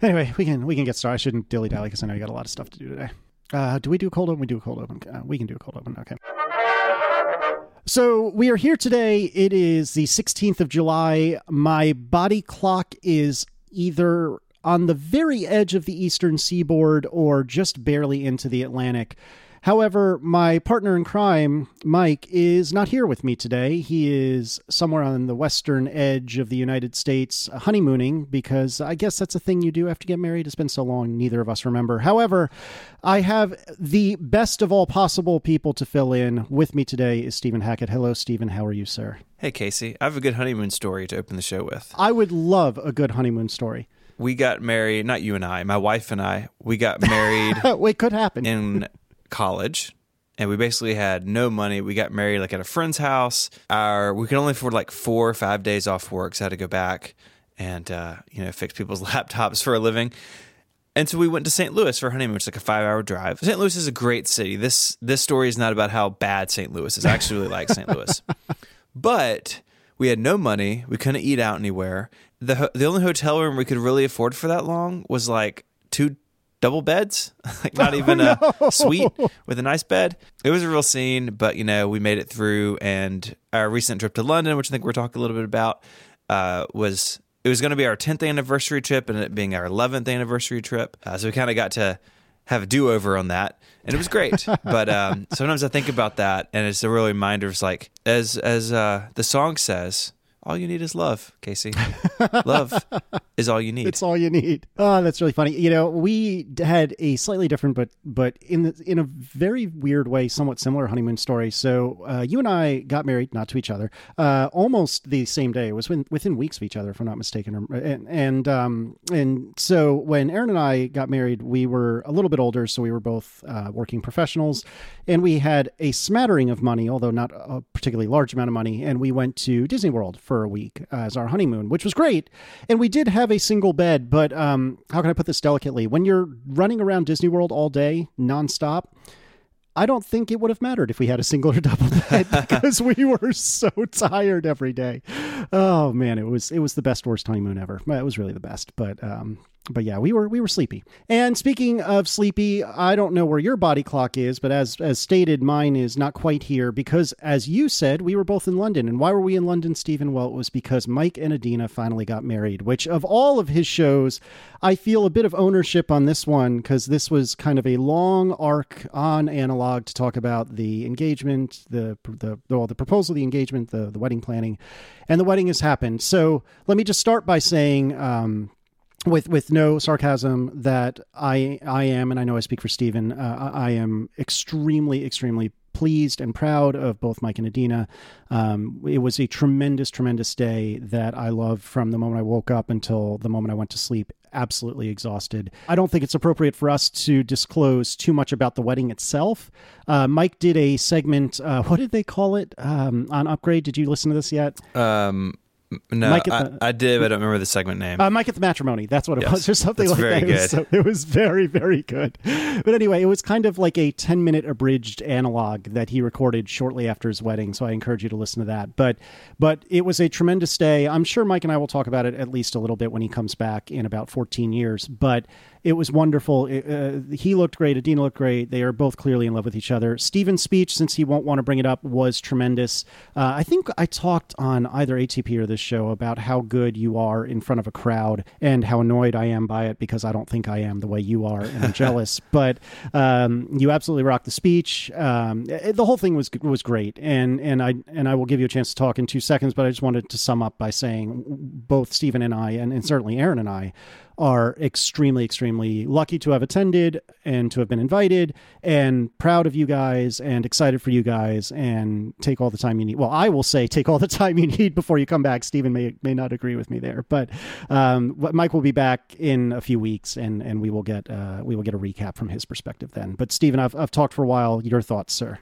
Anyway, we can we can get started. I shouldn't dilly dally because I know you got a lot of stuff to do today. Uh, do we do a cold open? We do a cold open. Uh, we can do a cold open. Okay. So we are here today. It is the 16th of July. My body clock is either on the very edge of the eastern seaboard or just barely into the Atlantic. However, my partner in crime, Myke, is not here with me today. He is somewhere on the western edge of the United States uh, honeymooning because I guess that's a thing you do after you get married. It's been so long, neither of us remember. However, I have the best of all possible people to fill in. With me today is Stephen Hackett. Hello, Stephen. How are you, sir? Hey, Casey. I have a good honeymoon story to open the show with. I would love a good honeymoon story. We got married, not you and I, my wife and I, we got married. it could happen. In college and we basically had no money. We got married like at a friend's house. Our we could only afford like four or five days off work, so I had to go back and uh, you know fix people's laptops for a living. And so we went to St. Louis for honeymoon, which is like a five hour drive. St. Louis is a great city. This this story is not about how bad St. Louis is. I actually really like St. Louis, but we had no money. We couldn't eat out anywhere. the The only hotel room we could really afford for that long was like two double beds, like not even oh, no. a suite with a nice bed. It was a real scene, but you know, we made it through. And our recent trip to London, which I think we're talking a little bit about, uh, was it was going to be our 10th anniversary trip and it being our 11th anniversary trip. Uh, so we kind of got to have a do over on that. And it was great. but um, sometimes I think about that and it's a real reminder of like, as, as uh, the song says, all you need is love, Casey. love is all you need. It's all you need. Oh, that's really funny. You know, we had a slightly different, but but in the, in a very weird way, somewhat similar honeymoon story. So uh, you and I got married, not to each other, uh, almost the same day. It was within, within weeks of each other, if I'm not mistaken. And and um, and so when Erin and I got married, we were a little bit older, so we were both uh, working professionals, and we had a smattering of money, although not a particularly large amount of money. And we went to Disney World for a week as our honeymoon, which was great. And we did have a single bed, but um, how can I put this delicately? When you're running around Disney World all day, nonstop, I don't think it would have mattered if we had a single or double bed because we were so tired every day. Oh man, it was it was the best worst honeymoon ever. It was really the best, but um, but yeah, we were we were sleepy. And speaking of sleepy, I don't know where your body clock is, but as as stated, mine is not quite here because, as you said, we were both in London. And why were we in London, Stephen? Well, it was because Myke and Adina finally got married. Which of all of his shows, I feel a bit of ownership on this one because this was kind of a long arc on analog to talk about the engagement, the the well, the proposal, the engagement, the the wedding planning, and the wedding has happened. So let me just start by saying. Um, with with no sarcasm that I I am and I know I speak for Stephen uh, I am extremely extremely pleased and proud of both Myke and Adina. Um, it was a tremendous tremendous day that I loved from the moment I woke up until the moment I went to sleep. Absolutely exhausted. I don't think it's appropriate for us to disclose too much about the wedding itself. Uh, Myke did a segment. Uh, what did they call it um, on Upgrade? Did you listen to this yet? Um, no, Myke I, the, I, did, but I don't remember the segment name. Uh, Myke at the Matrimony. That's what it yes. was, or something That's like that. It was, so, it was, very, very good. But anyway, it was kind of like a 10 minute abridged analog that he recorded shortly after his wedding. So I encourage you to listen to that. But but it was a tremendous day. I'm sure Myke and I will talk about it at least a little bit when he comes back in about 14 years. But it was wonderful. It, uh, he looked great. Adina looked great. They are both clearly in love with each other. Stephen's speech, since he won't want to bring it up, was tremendous. Uh, I think I talked on either ATP or this show about how good you are in front of a crowd and how annoyed I am by it because I don't think I am the way you are, and I'm jealous. But um, you absolutely rocked the speech. Um, it, the whole thing was was great, and and I and I will give you a chance to talk in two seconds. But I just wanted to sum up by saying both Stephen and I, and, and certainly Erin and I are extremely, extremely lucky to have attended and to have been invited and proud of you guys and excited for you guys and take all the time you need. Well, I will say take all the time you need before you come back. Stephen may, may not agree with me there, but um, Myke will be back in a few weeks and, and we will get, uh, we will get a recap from his perspective then. But Stephen, I've, I've talked for a while. Your thoughts, sir?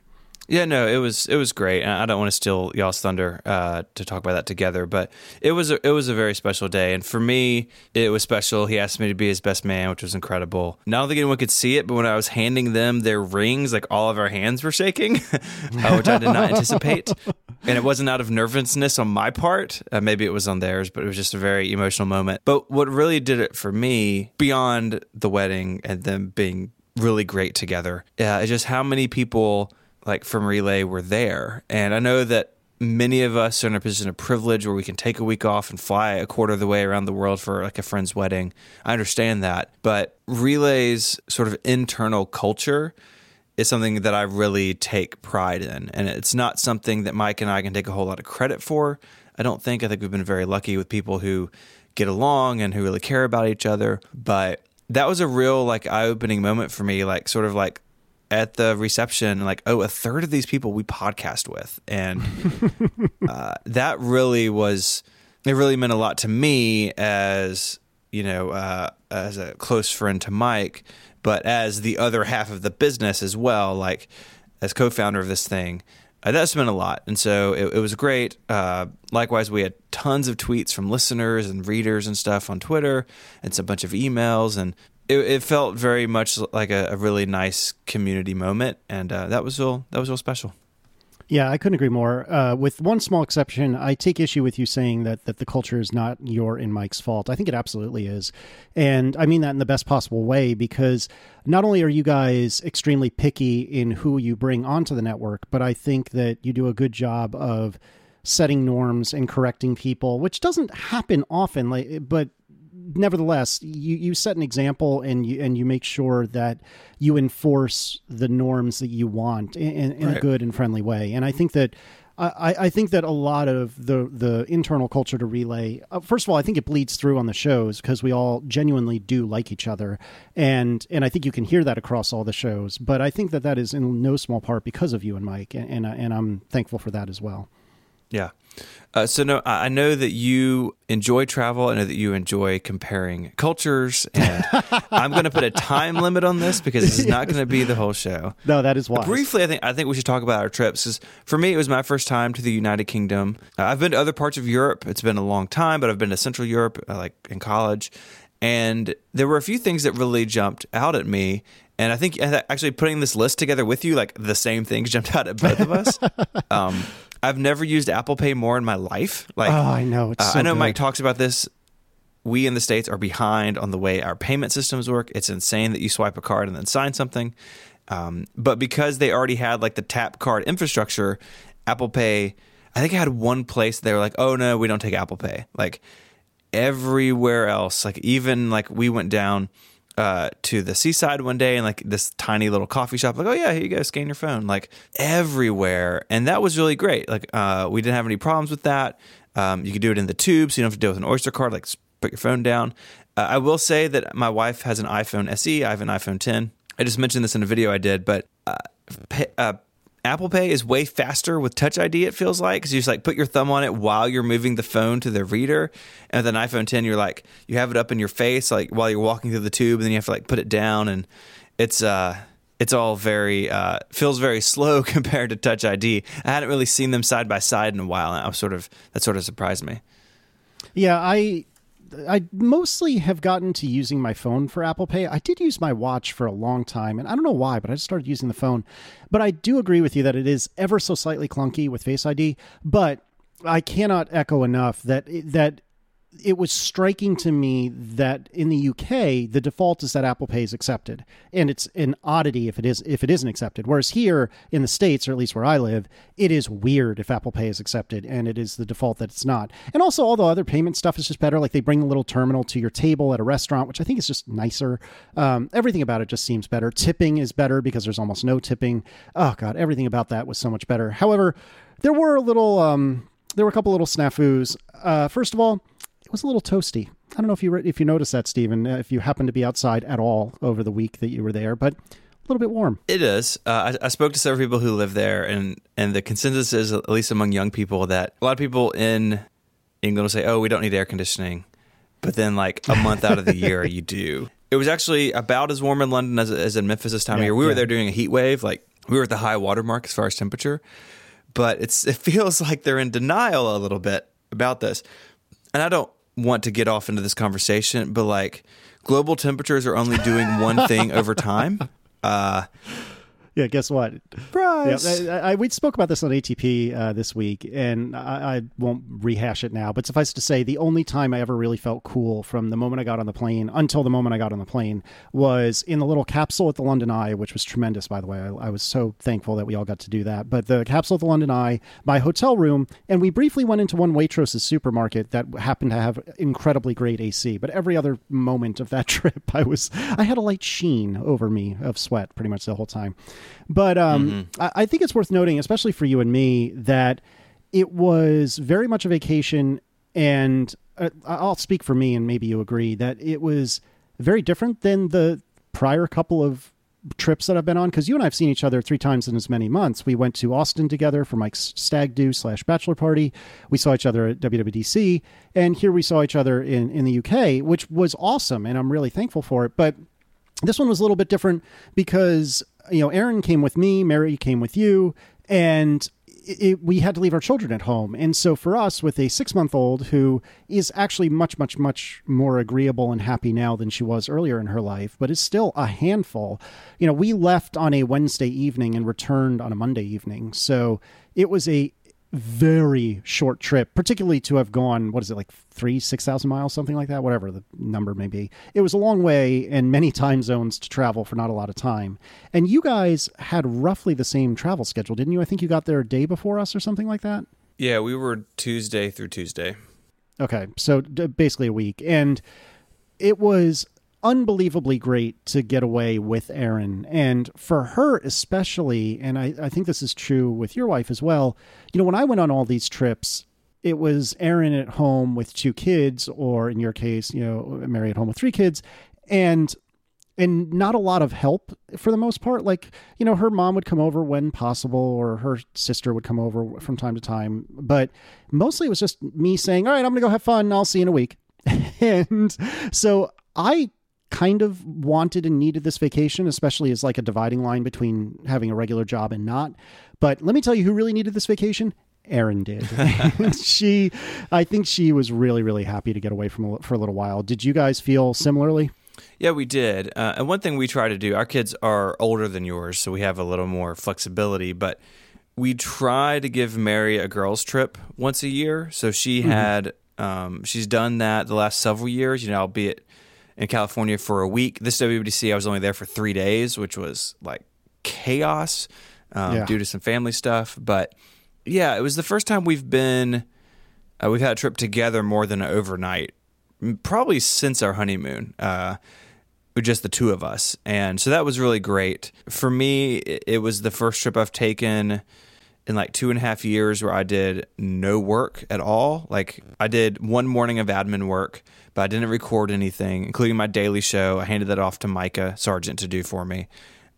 Yeah, no, it was it was great, and I don't want to steal y'all's thunder uh, to talk about that together, but it was a, it was a very special day, and for me, it was special. He asked me to be his best man, which was incredible. Not think anyone could see it, but when I was handing them their rings, like all of our hands were shaking, uh, which I did not anticipate. and it wasn't out of nervousness on my part. Uh, maybe it was on theirs, but it was just a very emotional moment. But what really did it for me, beyond the wedding and them being really great together, uh, is just how many people like from Relay were there. And I know that many of us are in a position of privilege where we can take a week off and fly a quarter of the way around the world for like a friend's wedding. I understand that, but Relay's sort of internal culture is something that I really take pride in. And it's not something that Myke and I can take a whole lot of credit for. I don't think. I think we've been very lucky with people who get along and who really care about each other. But that was a real like eye opening moment for me, like sort of like at the reception, like, oh, a third of these people we podcast with. And uh, that really was, it really meant a lot to me as, you know, uh, as a close friend to Myke, but as the other half of the business as well, like as co founder of this thing. Uh, that's meant a lot. And so it, it was great. Uh, likewise, we had tons of tweets from listeners and readers and stuff on Twitter and a bunch of emails. And it, it felt very much like a, a, really nice community moment, and uh, that was real. That was real special. Yeah, I couldn't agree more. Uh, with one small exception, I take issue with you saying that that the culture is not your and Myke's fault. I think it absolutely is, and I mean that in the best possible way because not only are you guys extremely picky in who you bring onto the network, but I think that you do a good job of setting norms and correcting people, which doesn't happen often. Like, but nevertheless, you, you set an example and you and you make sure that you enforce the norms that you want in, in right. a good and friendly way. And I think that I, I, think that a lot of the the internal culture to relay. Uh, first of all, I think it bleeds through on the shows because we all genuinely do like each other, and and I think you can hear that across all the shows. But I think that that is in no small part because of you and Myke, and and, and I'm thankful for that as well. Yeah. Uh, so no, I know that you enjoy travel. I know that you enjoy comparing cultures, and I'm going to put a time limit on this because this is not going to be the whole show. No, that is why. Briefly, I think I think we should talk about our trips. Because for me, it was my first time to the United Kingdom. Uh, I've been to other parts of Europe. It's been a long time, but I've been to Central Europe, uh, like in college, and there were a few things that really jumped out at me. And I think actually putting this list together with you, like the same things jumped out at both of us. um, I've never used Apple Pay more in my life. Like, oh, I know. Uh, so I know good. Myke talks about this. We in the states are behind on the way our payment systems work. It's insane that you swipe a card and then sign something. Um, but because they already had like the tap card infrastructure, Apple Pay, I think I had one place they were like, "Oh no, we don't take Apple Pay." Like everywhere else, like even like we went down uh, to the seaside one day and like this tiny little coffee shop. Like, oh yeah, here you go, scan your phone. Like everywhere, and that was really great. Like uh, we didn't have any problems with that. Um, you could do it in the tube, so you don't have to deal with an Oyster card. Like put your phone down. Uh, I will say that my wife has an iPhone SE. I have an iPhone 10. I just mentioned this in a video I did, but uh, pay, uh, Apple Pay is way faster with Touch ID. It feels like because you just like put your thumb on it while you're moving the phone to the reader. And with an iPhone 10, you're like you have it up in your face like while you're walking through the tube, and then you have to like put it down, and it's uh it's all very uh, feels very slow compared to Touch ID. I hadn't really seen them side by side in a while, and I was sort of that sort of surprised me. Yeah, I I mostly have gotten to using my phone for Apple Pay. I did use my watch for a long time, and I don't know why, but I just started using the phone. But I do agree with you that it is ever so slightly clunky with Face ID. But I cannot echo enough that that it was striking to me that in the UK the default is that Apple Pay is accepted, and it's an oddity if it is if it isn't accepted. Whereas here in the states, or at least where I live, it is weird if Apple Pay is accepted, and it is the default that it's not. And also, all the other payment stuff is just better. Like they bring a little terminal to your table at a restaurant, which I think is just nicer. Um, everything about it just seems better. Tipping is better because there's almost no tipping. Oh god, everything about that was so much better. However, there were a little. Um, there were a couple little snafus. Uh, first of all, it was a little toasty. I don't know if you if you noticed that, Stephen, uh, if you happened to be outside at all over the week that you were there, but a little bit warm. It is. Uh, I, I, spoke to several people who live there, and and the consensus is, at least among young people, that a lot of people in England will say, "Oh, we don't need air conditioning," but then like a month out of the year, you do. It was actually about as warm in London as, as in Memphis this time yeah, of year. We yeah. were there during a heat wave, like we were at the high water mark as far as temperature, but it's it feels like they're in denial a little bit about this. And I don't want to get off into this conversation, but like global temperatures are only doing one thing over time. Uh, yeah, guess what? Surprise! Yeah, I, I, we spoke about this on ATP uh, this week, and I, I, won't rehash it now. But suffice to say, the only time I ever really felt cool from the moment I got on the plane until the moment I got on the plane was in the little capsule at the London Eye, which was tremendous, by the way. I, I was so thankful that we all got to do that. But the capsule at the London Eye, my hotel room, and we briefly went into one Waitrose supermarket that happened to have incredibly great AC. But every other moment of that trip, I was I had a light sheen over me of sweat pretty much the whole time. But um, mm-hmm. I, I think it's worth noting, especially for you and me, that it was very much a vacation. And uh, I'll speak for me, and maybe you agree that it was very different than the prior couple of trips that I've been on because you and I have seen each other three times in as many months. We went to Austin together for Myke's stag do slash bachelor party. We saw each other at WWDC, and here we saw each other in in the UK, which was awesome, and I'm really thankful for it. But this one was a little bit different because you know, Erin came with me, Mary came with you, and it, we had to leave our children at home. And so for us, with a six month old who is actually much, much, much more agreeable and happy now than she was earlier in her life, but is still a handful, you know, we left on a Wednesday evening and returned on a Monday evening. So it was a very short trip, particularly to have gone, what is it, like three, 6,000 miles, something like that, whatever the number may be. It was a long way and many time zones to travel for not a lot of time. And you guys had roughly the same travel schedule, didn't you? I think you got there a day before us or something like that. Yeah, we were Tuesday through Tuesday. Okay. So basically a week. And it was unbelievably great to get away with Erin. And for her, especially, and I, I think this is true with your wife as well, you know, when I went on all these trips, it was Erin at home with two kids, or in your case, you know, Mary at home with three kids, and and not a lot of help for the most part. Like, you know, her mom would come over when possible, or her sister would come over from time to time. But mostly it was just me saying, All right, I'm going to go have fun. I'll see you in a week. and so I kind of wanted and needed this vacation, especially as like a dividing line between having a regular job and not. But let me tell you who really needed this vacation. Erin did. she, I think she was really, really happy to get away from for a little while. Did you guys feel similarly? Yeah, we did. Uh, and one thing we try to do, our kids are older than yours, so we have a little more flexibility, but we try to give Mary a girls' trip once a year. So she mm-hmm. had, um, she's done that the last several years, you know, albeit in California for a week. This WWDC, I was only there for three days, which was like chaos um, yeah. due to some family stuff. But yeah, it was the first time we've been, uh, we've had a trip together more than overnight, probably since our honeymoon. Uh, just the two of us. And so that was really great. For me, it was the first trip I've taken in like two and a half years where I did no work at all. Like I did one morning of admin work, but I didn't record anything, including my daily show. I handed that off to Micah Sargent to do for me.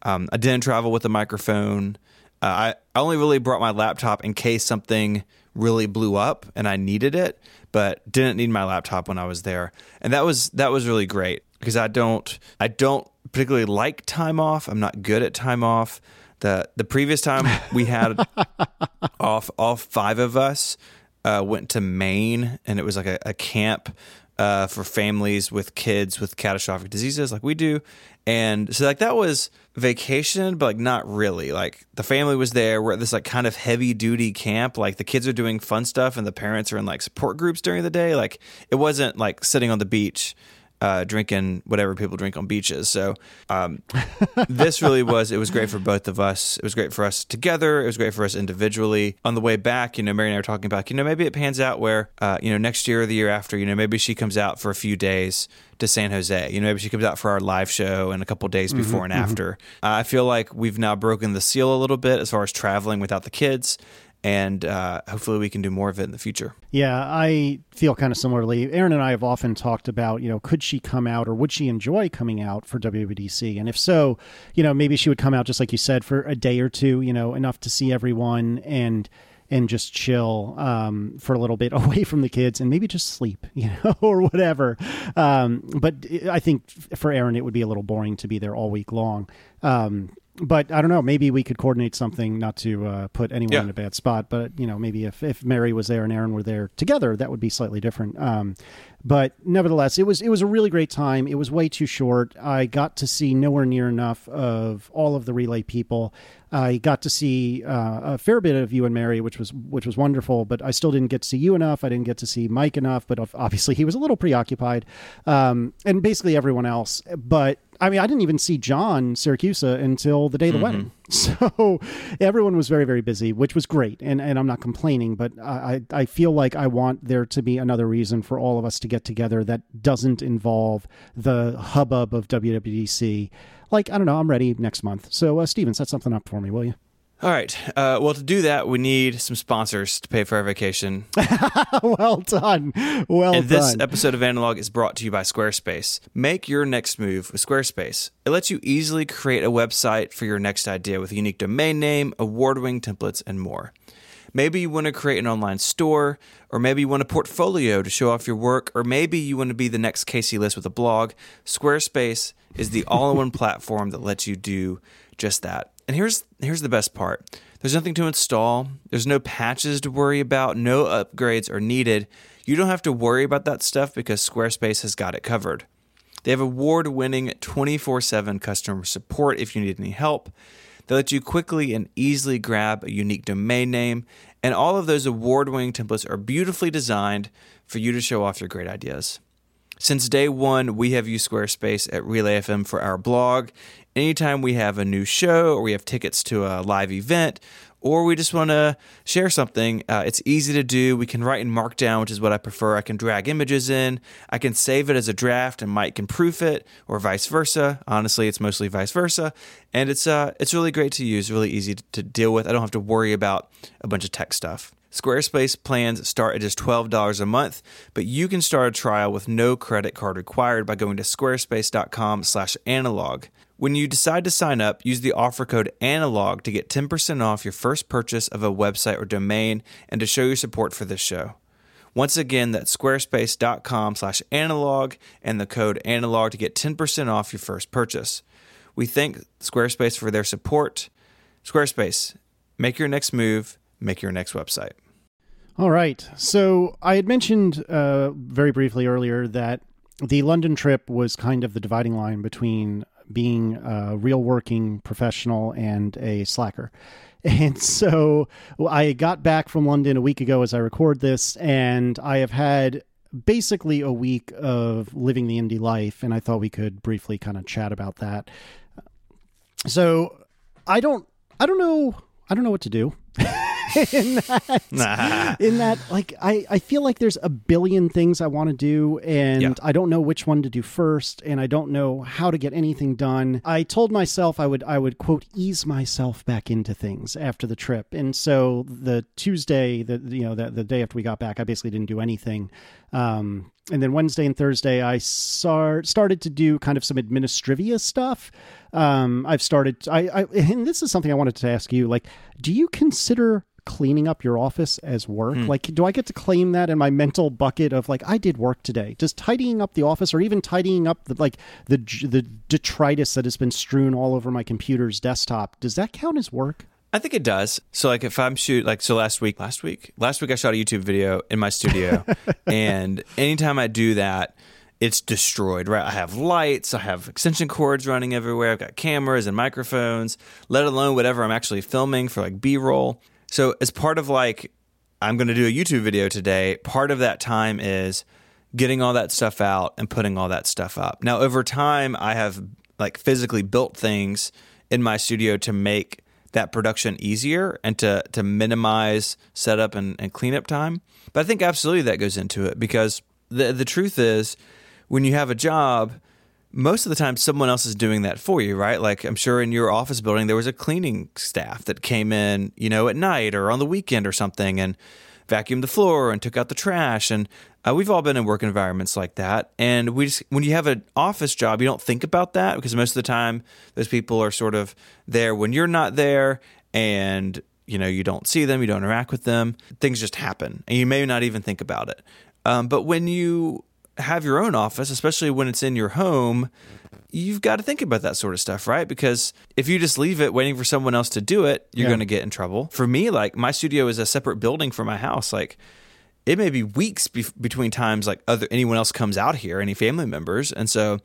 Um, I didn't travel with a microphone. Uh, I, I only really brought my laptop in case something really blew up and I needed it, but didn't need my laptop when I was there. And that was that was really great because I don't I don't particularly like time off. I'm not good at time off. The the previous time we had off all five of us uh, went to Maine and it was like a, a camp uh, for families with kids with catastrophic diseases like we do. And so like that was vacation, but like not really. Like the family was there. We're at this like kind of heavy duty camp. Like the kids are doing fun stuff and the parents are in like support groups during the day. Like it wasn't like sitting on the beach uh, drinking whatever people drink on beaches. So um, this really was. It was great for both of us. It was great for us together. It was great for us individually. On the way back, you know, Mary and I were talking about, you know, maybe it pans out where, uh, you know, next year or the year after, you know, maybe she comes out for a few days to San Jose. You know, maybe she comes out for our live show and a couple days mm-hmm, before mm-hmm, and after. Mm-hmm. Uh, I feel like we've now broken the seal a little bit as far as traveling without the kids and uh, hopefully we can do more of it in the future. Yeah, I feel kind of similarly. Erin and I have often talked about, you know, could she come out or would she enjoy coming out for WWDC? And if so, you know, maybe she would come out just like you said for a day or two, you know, enough to see everyone and and just chill um, for a little bit away from the kids and maybe just sleep, you know, or whatever. Um, but I think for Erin, it would be a little boring to be there all week long. Um, but I don't know. Maybe we could coordinate something, not to uh, put anyone yeah. in a bad spot. But you know, maybe if, if Mary was there and Erin were there together, that would be slightly different. Um, but nevertheless, it was it was a really great time. It was way too short. I got to see nowhere near enough of all of the relay people. I got to see uh, a fair bit of you and Mary, which was which was wonderful. But I still didn't get to see you enough. I didn't get to see Myke enough. But obviously, he was a little preoccupied, um, and basically everyone else. But I mean, I didn't even see John Siracusa until the day of the wedding. So everyone was very, very busy, which was great. And, and I'm not complaining, but I, I feel like I want there to be another reason for all of us to get together that doesn't involve the hubbub of WWDC. Like, I don't know, I'm ready next month. So, uh, Stephen, set something up for me, will you? All right. Uh, well, to do that, we need some sponsors to pay for our vacation. well done. Well done. this episode of Analog is brought to you by Squarespace. Make your next move with Squarespace. It lets you easily create a website for your next idea with a unique domain name, award winning templates, and more. Maybe you want to create an online store, or maybe you want a portfolio to show off your work, or maybe you want to be the next Casey Liss with a blog. Squarespace is the all in one platform that lets you do just that. And here's here's the best part. There's nothing to install. There's no patches to worry about. No upgrades are needed. You don't have to worry about that stuff because Squarespace has got it covered. They have award-winning 24/7 customer support if you need any help. They let you quickly and easily grab a unique domain name, and all of those award-winning templates are beautifully designed for you to show off your great ideas. Since day one, we have used Squarespace at Relay FM for our blog. Anytime we have a new show or we have tickets to a live event or we just want to share something, uh, it's easy to do. We can write in Markdown, which is what I prefer. I can drag images in. I can save it as a draft, and Myke can proof it, or vice versa. Honestly, it's mostly vice versa, and it's uh, it's really great to use. Really easy to deal with. I don't have to worry about a bunch of tech stuff. Squarespace plans start at just $12 a month, but you can start a trial with no credit card required by going to squarespace.com/analog. When you decide to sign up, use the offer code ANALOG to get 10% off your first purchase of a website or domain and to show your support for this show. Once again, that's squarespace.com slash analog and the code analog to get 10% off your first purchase. We thank Squarespace for their support. Squarespace, make your next move, make your next website. All right. So I had mentioned uh, very briefly earlier that the London trip was kind of the dividing line between being a real working professional and a slacker. And so I got back from London a week ago as I record this, and I have had basically a week of living the indie life, and I thought we could briefly kind of chat about that. So I don't I don't know I don't know what to do. in that, in that like I, I feel like there's a billion things I want to do and yeah. I don't know which one to do first and I don't know how to get anything done. I told myself I would I would quote ease myself back into things after the trip. And so the Tuesday, the you know, the, the day after we got back, I basically didn't do anything. Um, and then Wednesday and Thursday, I start, started to do kind of some administrivia stuff. Um, I've started, I, I, and this is something I wanted to ask you. Like, do you consider cleaning up your office as work? Hmm. Like, do I get to claim that in my mental bucket of like I did work today? Does tidying up the office, or even tidying up the like the the detritus that has been strewn all over my computer's desktop, does that count as work? I think it does. So like if I'm shoot like so last week, last week, last week I shot a YouTube video in my studio, and anytime I do that, it's destroyed. Right, I have lights, I have extension cords running everywhere, I've got cameras and microphones, let alone whatever I'm actually filming for like B roll. So as part of like I'm going to do a YouTube video today, part of that time is getting all that stuff out and putting all that stuff up. Now over time I have like physically built things in my studio to make that production easier and to to minimize setup and, and cleanup time. But I think absolutely that goes into it because the the truth is when you have a job, most of the time someone else is doing that for you, right? Like I'm sure in your office building there was a cleaning staff that came in, you know, at night or on the weekend or something and vacuumed the floor and took out the trash and uh, we've all been in work environments like that and we just when you have an office job you don't think about that because most of the time those people are sort of there when you're not there and you know you don't see them you don't interact with them. Things just happen and you may not even think about it. Um, but when you have your own office, especially when it's in your home, you've got to think about that sort of stuff, right? Because if you just leave it waiting for someone else to do it, you're yeah. going to get in trouble. For me, like my studio is a separate building for my house. Like it may be weeks be- between times like other anyone else comes out here, any family members, and so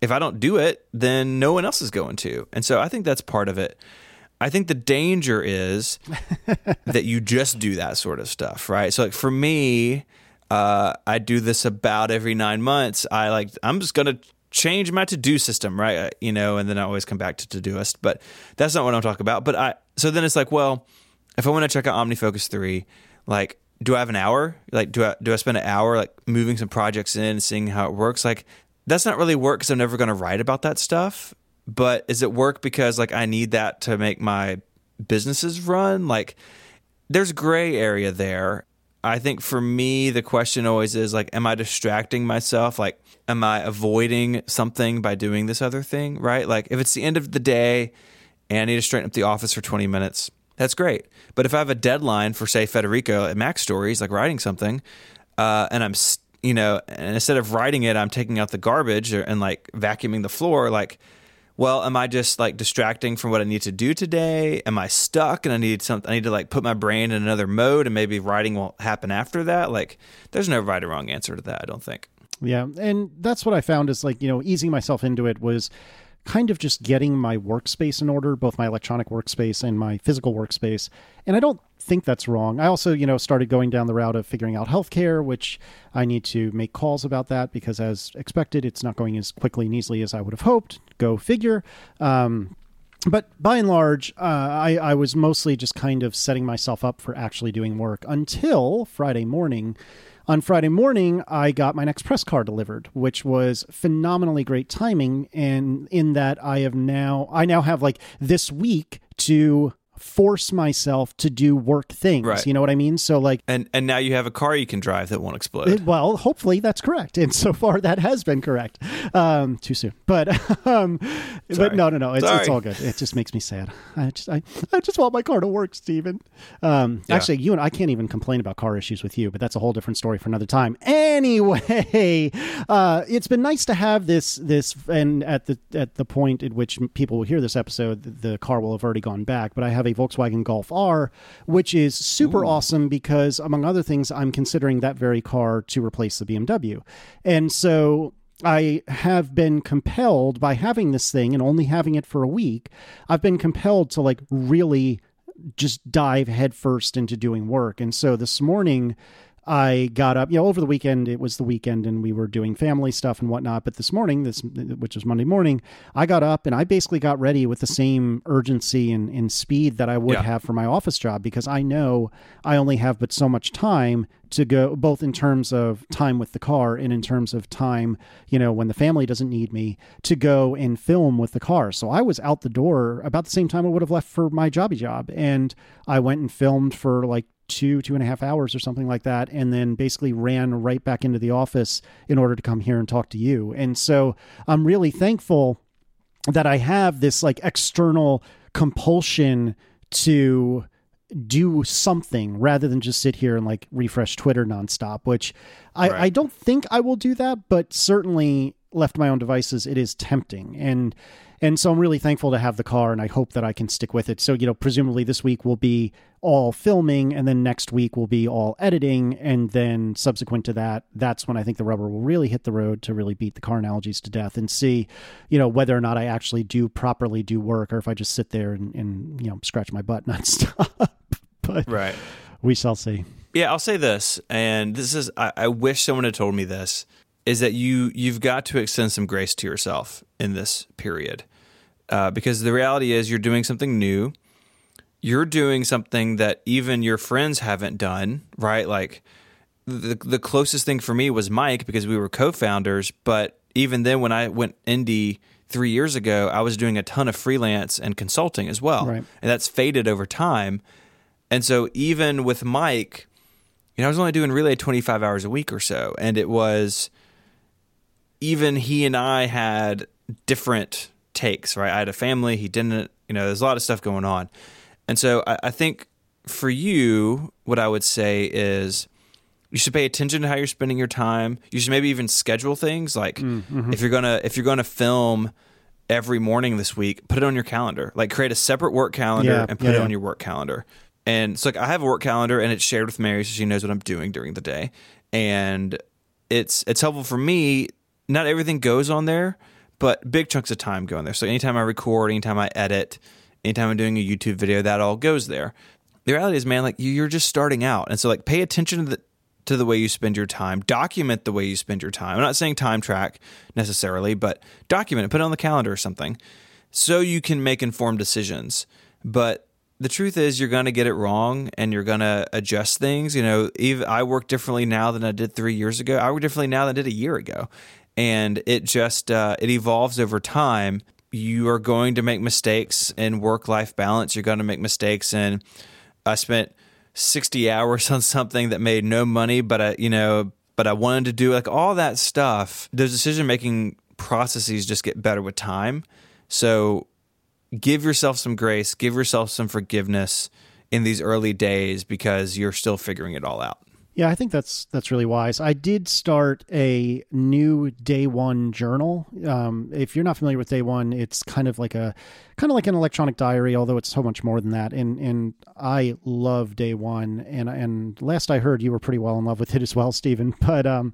if I don't do it, then no one else is going to. And so I think that's part of it. I think the danger is that you just do that sort of stuff, right? So like for me, uh, I do this about every nine months. I like I'm just gonna change my to do system, right? Uh, you know, and then I always come back to Todoist, but that's not what I'm talking about. But I so then it's like, well, if I want to check out OmniFocus three, like do I have an hour? Like, do I do I spend an hour like moving some projects in, seeing how it works? Like, that's not really work because I'm never going to write about that stuff. But is it work because like I need that to make my businesses run? Like, there's gray area there. I think for me, the question always is like, am I distracting myself? Like, am I avoiding something by doing this other thing? Right? Like, if it's the end of the day and I need to straighten up the office for 20 minutes, that's great. But if I have a deadline for, say, Federico at MacStories, like writing something, uh, and I'm you know, and instead of writing it, I'm taking out the garbage and like vacuuming the floor. Like, well, am I just like distracting from what I need to do today? Am I stuck and I need something? I need to like put my brain in another mode and maybe writing won't happen after that. Like, there's no right or wrong answer to that. I don't think. Yeah, and that's what I found is like you know easing myself into it was kind of just getting my workspace in order, both my electronic workspace and my physical workspace. And I don't think that's wrong. I also, you know, started going down the route of figuring out healthcare, which I need to make calls about that because, as expected, it's not going as quickly and easily as I would have hoped. Go figure. Um, but by and large, uh, I, I was mostly just kind of setting myself up for actually doing work until Friday morning on Friday morning, I got my next press car delivered, which was phenomenally great timing. And in that, I have now, I now have like this week to force myself to do work things. Right. You know what I mean? So like And and now you have a car you can drive that won't explode. It, well, hopefully that's correct. And so far that has been correct. Um too soon. But um Sorry. but no no no, it's it's all good. It just makes me sad. I just I, I just want my car to work, Stephen. Um yeah. actually you and I can't even complain about car issues with you, but that's a whole different story for another time. Anyway, uh it's been nice to have this this and at the at the point at which people will hear this episode the, the car will have already gone back, but I have a Volkswagen Golf R, which is super Ooh. awesome because, among other things, I'm considering that very car to replace the BMW. And so I have been compelled by having this thing and only having it for a week, I've been compelled to like really just dive headfirst into doing work. And so this morning, I got up, you know, over the weekend, it was the weekend and we were doing family stuff and whatnot. But this morning, this, which was Monday morning, I got up and I basically got ready with the same urgency and, and speed that I would yeah. have for my office job because I know I only have but so much time to go, both in terms of time with the car and in terms of time, you know, when the family doesn't need me to go and film with the car. So I was out the door about the same time I would have left for my jobby job. And I went and filmed for like two, two and a half hours or something like that, and then basically ran right back into the office in order to come here and talk to you. And so I'm really thankful that I have this like external compulsion to do something rather than just sit here and like refresh Twitter nonstop, which I, right. I don't think I will do that, but certainly left my own devices, it is tempting. And and so I'm really thankful to have the car and I hope that I can stick with it. So, you know, presumably this week will be all filming and then next week will be all editing. And then subsequent to that, that's when I think the rubber will really hit the road to really beat the car analogies to death and see, you know, whether or not I actually do properly do work or if I just sit there and, and you know, scratch my butt nonstop. but right. we shall see. Yeah, I'll say this, and this is I, I wish someone had told me this is that you you've got to extend some grace to yourself in this period uh, because the reality is you're doing something new. You're doing something that even your friends haven't done right? Like the, the closest thing for me was Myke because we were co-founders but even then when i went indie three years ago i was doing a ton of freelance and consulting as well. Right. and that's faded over time. And so even with Myke you know i was only doing relay 25 hours a week or so. And it was even he and I had different takes, right? I had a family, he didn't, you know, there's a lot of stuff going on. And so I, I think for you, what I would say is you should pay attention to how you're spending your time. You should maybe even schedule things like mm, mm-hmm. if you're gonna if you're gonna film every morning this week, put it on your calendar. Like create a separate work calendar yeah, and put yeah, it on your work calendar. And so like I have a work calendar and it's shared with Mary so she knows what I'm doing during the day. And it's it's helpful for me. Not everything goes on there, but big chunks of time go in there. So anytime I record, anytime I edit, anytime I'm doing a YouTube video, that all goes there. The reality is, man, like you're just starting out, and so like pay attention to the to the way you spend your time. Document the way you spend your time. I'm not saying time track necessarily, but document it. Put it on the calendar or something, so you can make informed decisions. But the truth is you're going to get it wrong and you're going to adjust things you know even i work differently now than i did three years ago i work differently now than i did a year ago and it just uh, it evolves over time. You are going to make mistakes in work life balance. You're going to make mistakes in i spent 60 hours on something that made no money but i you know but i wanted to do like all that stuff. Those decision making processes just get better with time. So give yourself some grace, give yourself some forgiveness in these early days because you're still figuring it all out. Yeah, I think that's that's really wise. I did start a new day one journal. Um, if you're not familiar with day one, it's kind of like a kind of like an electronic diary, although it's so much more than that. And and I love day one. And and last I heard, you were pretty well in love with it as well, Stephen. But um,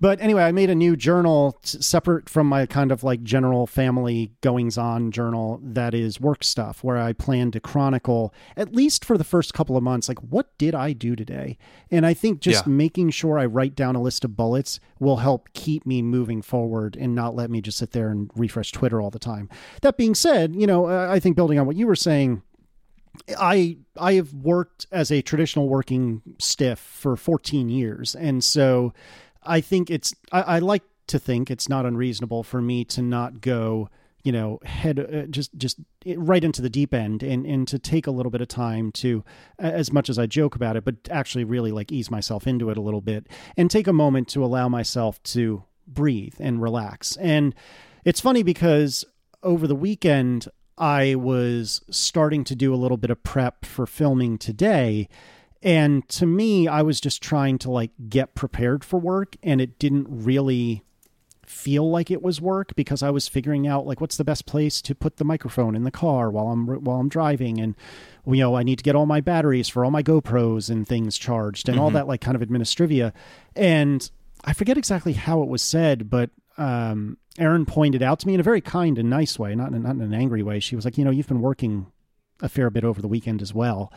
but anyway, I made a new journal separate from my kind of like general family goings on journal that is work stuff, where I plan to chronicle at least for the first couple of months, like what did I do today? And I think just yeah. making sure I write down a list of bullets will help keep me moving forward and not let me just sit there and refresh Twitter all the time. That being said, you know, I think building on what you were saying, I I have worked as a traditional working stiff for 14 years, and so I think it's I, I like to think it's not unreasonable for me to not go you know head uh, just just right into the deep end and and to take a little bit of time to as much as I joke about it but actually really like ease myself into it a little bit and take a moment to allow myself to breathe and relax. And it's funny because over the weekend I was starting to do a little bit of prep for filming today. And to me, I was just trying to like get prepared for work and it didn't really feel like it was work because I was figuring out like what's the best place to put the microphone in the car while I'm while I'm driving and you know I need to get all my batteries for all my GoPros and things charged and mm-hmm. all that like kind of administrivia. And I forget exactly how it was said but um, Erin pointed out to me in a very kind and nice way not in, not in an angry way. She was like you know you've been working a fair bit over the weekend as well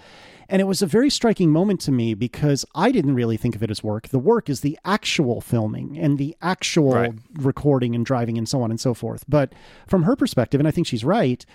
and it was a very striking moment to me because I didn't really think of it as work. The work is the actual filming and the actual right. recording and driving and so on and so forth. But from her perspective, and I think she's right,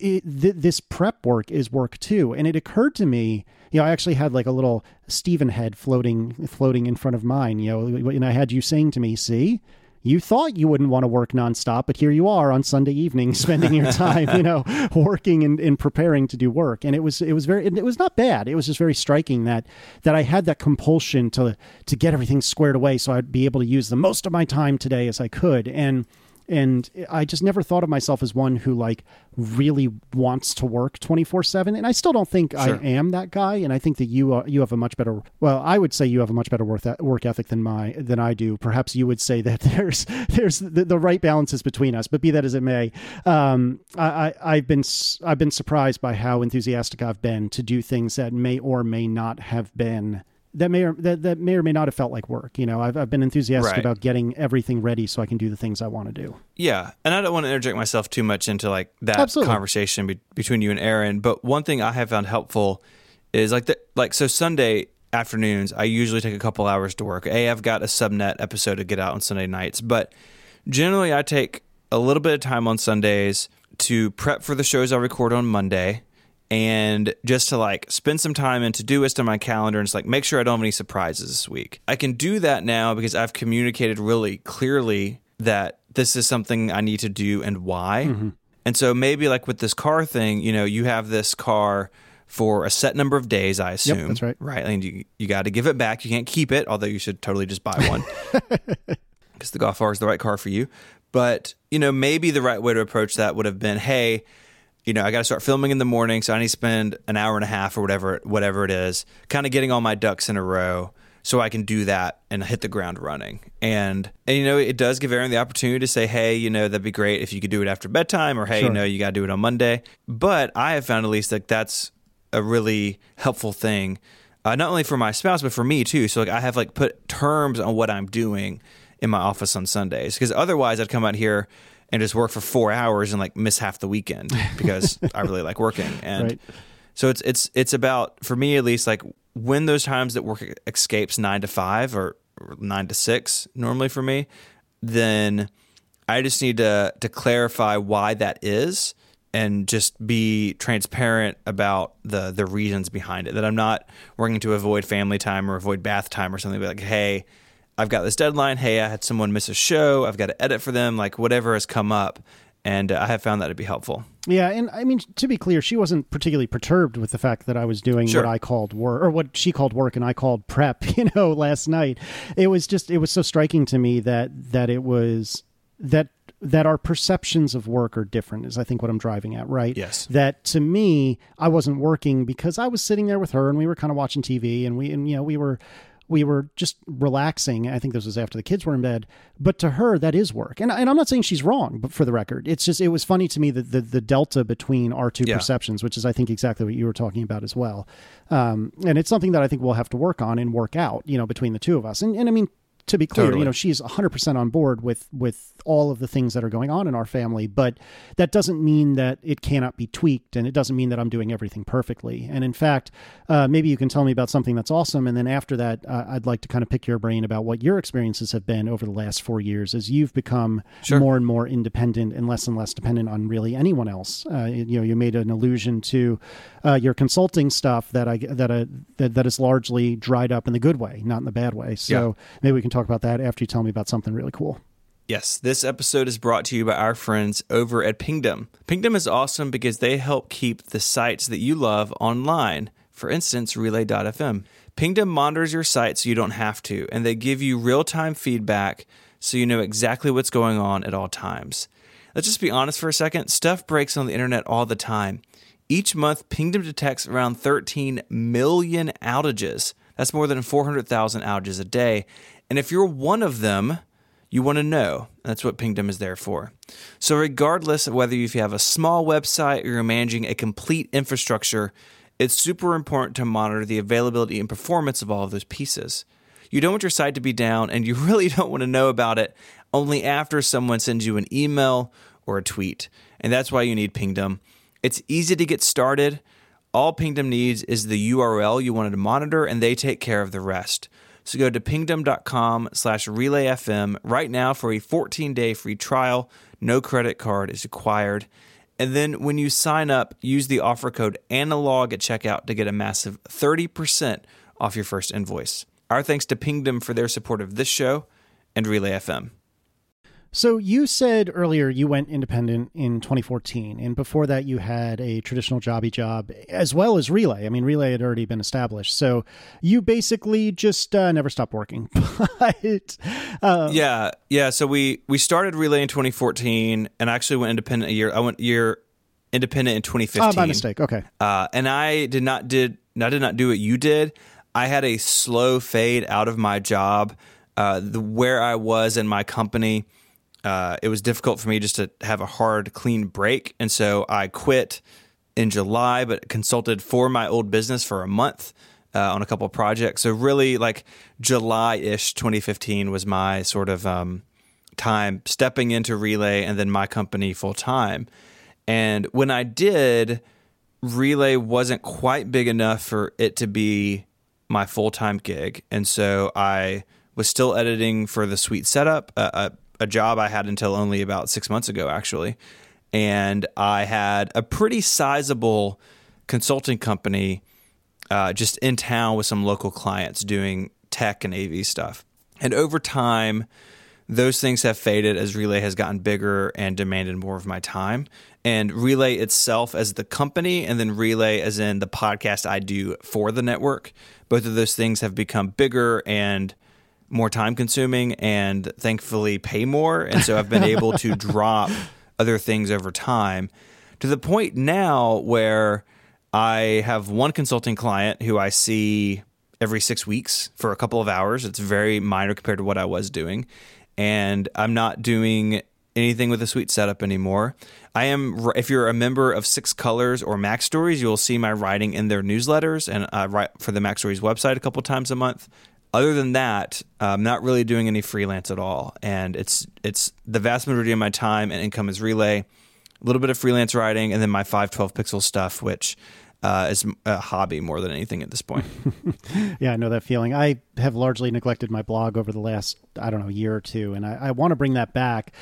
it, th- this prep work is work too. And it occurred to me, you know, I actually had like a little Stephen head floating, floating in front of mine, you know, and I had you saying to me, see, you thought you wouldn't want to work nonstop, but here you are on Sunday evening spending your time, you know, working and, and preparing to do work. And it was it was very it was not bad. It was just very striking that that I had that compulsion to to get everything squared away so I'd be able to use the most of my time today as I could. And and I just never thought of myself as one who like really wants to work 24/7 and I still don't think sure. I am that guy. And I think that you are, you have a much better well I would say you have a much better work work ethic than my than I do. Perhaps you would say that there's there's the, the right balances between us. But be that as it may um, I, I have been I've been surprised by how enthusiastic I've been to do things that may or may not have been that may or that, that may or may not have felt like work. You know, I've I've been enthusiastic right. about getting everything ready so I can do the things I want to do. Yeah, and I don't want to interject myself too much into like that Absolutely. conversation be- between you and Erin. but one thing I have found helpful is like the like so Sunday afternoons I usually take a couple hours to work. A I've got a subnet episode to get out on Sunday nights, but generally I take a little bit of time on Sundays to prep for the shows I record on Monday and just to like spend some time in Todoist on my calendar and just like make sure I don't have any surprises this week. I can do that now because I've communicated really clearly that this is something I need to do and why. Mm-hmm. And so maybe like with this car thing, you know, you have this car for a set number of days, I assume. Yep, that's right. Right. And you, you got to give it back. You can't keep it, although you should totally just buy one because the Golf R is the right car for you. But, you know, maybe the right way to approach that would have been, hey, you know, I got to start filming in the morning, so I need to spend an hour and a half or whatever, whatever it is, kind of getting all my ducks in a row, so I can do that and hit the ground running. And and you know, it does give Erin the opportunity to say, hey, you know, that'd be great if you could do it after bedtime, or hey, sure. you know, you got to do it on Monday. But I have found at least that that's a really helpful thing, uh, not only for my spouse but for me too. So like I have like put terms on what I'm doing in my office on Sundays because otherwise I'd come out here and just work for four hours and like miss half the weekend because I really like working and. Right. So it's it's it's about for me at least like when those times that work escapes nine to five or, or nine to six normally for me, then I just need to to clarify why that is and just be transparent about the the reasons behind it. That I'm not working to avoid family time or avoid bath time or something. But like, hey, I've got this deadline. Hey, I had someone miss a show. I've got to edit for them. Like whatever has come up, and uh, I have found that to be helpful. Yeah, and I mean to be clear, she wasn't particularly perturbed with the fact that I was doing Sure. what I called work or what she called work and I called prep, you know, last night. It was just it was so striking to me that that it was that that our perceptions of work are different is I think what I'm driving at, right? Yes. That to me, I wasn't working because I was sitting there with her and we were kind of watching TV and we and you know, we were we were just relaxing. I think this was after the kids were in bed. But to her, that is work. And, and I'm not saying she's wrong, but for the record, it's just, it was funny to me that the, the delta between our two Yeah. perceptions, which is, I think, exactly what you were talking about as well. Um, and it's something that I think we'll have to work on and work out, you know, between the two of us. And, and I mean, to be clear, Totally. you know, she's 100% on board with with all of the things that are going on in our family, but that doesn't mean that it cannot be tweaked and it doesn't mean that I'm doing everything perfectly. And in fact, uh, maybe you can tell me about something that's awesome and then after that, uh, I'd like to kind of pick your brain about what your experiences have been over the last 4 years as you've become Sure. more and more independent and less and less dependent on really anyone else. Uh, you know, you made an allusion to uh, your consulting stuff that I that, uh, that that is largely dried up in the good way, not in the bad way. So maybe we can talk about that after you tell me about something really cool. Yes, this episode is brought to you by our friends over at Pingdom. Pingdom is awesome because they help keep the sites that you love online. For instance, Relay.fm. Pingdom monitors your site so you don't have to, and they give you real time feedback so you know exactly what's going on at all times. Let's just be honest for a second stuff breaks on the internet all the time. Each month, Pingdom detects around 13 million outages. That's more than 400,000 outages a day. And if you're one of them, you want to know. That's what Pingdom is there for. So, regardless of whether you have a small website or you're managing a complete infrastructure, it's super important to monitor the availability and performance of all of those pieces. You don't want your site to be down, and you really don't want to know about it only after someone sends you an email or a tweet. And that's why you need Pingdom. It's easy to get started. All Pingdom needs is the URL you wanted to monitor, and they take care of the rest. So go to pingdom.com slash relayfm right now for a 14-day free trial. No credit card is required. And then when you sign up, use the offer code analog at checkout to get a massive 30% off your first invoice. Our thanks to Pingdom for their support of this show and Relay FM. So you said earlier you went independent in 2014, and before that you had a traditional jobby job as well as Relay. I mean, Relay had already been established, so you basically just uh, never stopped working. but uh, Yeah, yeah. So we we started Relay in 2014, and I actually went independent a year. I went year independent in 2015. oh, my mistake. Okay, Uh, and I did not did I did not do what you did. I had a slow fade out of my job. Uh, the where I was in my company, uh, it was difficult for me just to have a hard, clean break, and so I quit in July, but consulted for my old business for a month uh, on a couple projects. So really, like July ish, 2015 was my sort of um, time stepping into Relay and then my company full time. And when I did, Relay wasn't quite big enough for it to be my full time gig. And so I was still editing for the Sweet Setup, a, a, a job I had until only about six months ago, actually. And I had a pretty sizable consulting company uh, just in town with some local clients doing tech and AV stuff. And over time, those things have faded as Relay has gotten bigger and demanded more of my time. And Relay itself as the company, and then Relay as in the podcast I do for the network, both of those things have become bigger and more time consuming and thankfully pay more. And so I've been able to drop other things over time to the point now where I have one consulting client who I see every six weeks for a couple of hours. It's very minor compared to what I was doing. And I'm not doing anything with a Sweet Setup anymore. I am if you're a member of Six Colors or MacStories, you'll see my writing in their newsletters, and I write for the MacStories website a couple times a month. Other than that, I'm not really doing any freelance at all, and it's it's the vast majority of my time and income is Relay, a little bit of freelance writing, and then my 512 pixel stuff, which uh, is a hobby more than anything at this point. yeah, I know that feeling. I have largely neglected my blog over the last, I don't know, year or two, and I, I want to bring that back.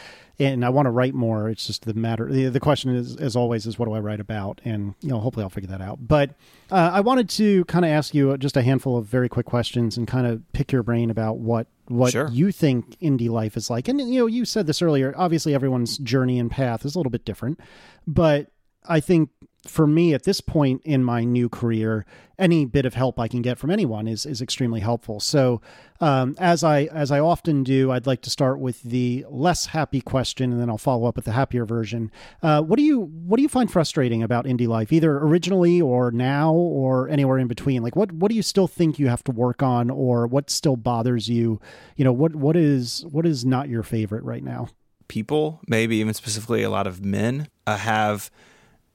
And I want to write more. It's just the matter. The, the question is, as always, is what do I write about? And you know, hopefully, I'll figure that out. But uh, I wanted to kind of ask you just a handful of very quick questions and kind of pick your brain about what what Sure. you think indie life is like. And you know, you said this earlier. Obviously, everyone's journey and path is a little bit different, but I think for me at this point in my new career, any bit of help I can get from anyone is is extremely helpful. So, um, as I as I often do, I'd like to start with the less happy question, and then I'll follow up with the happier version. Uh, what do you what do you find frustrating about indie life, either originally or now or anywhere in between? Like, what what do you still think you have to work on, or what still bothers you? You know, what what is what is not your favorite right now? people, maybe even specifically a lot of men, uh, have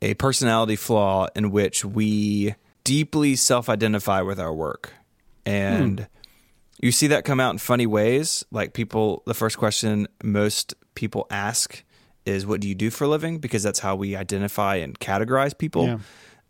a personality flaw in which we deeply self identify with our work. And you see that come out in funny ways. Like people, the first question most people ask is, What do you do for a living? Because that's how we identify and categorize people. Yeah.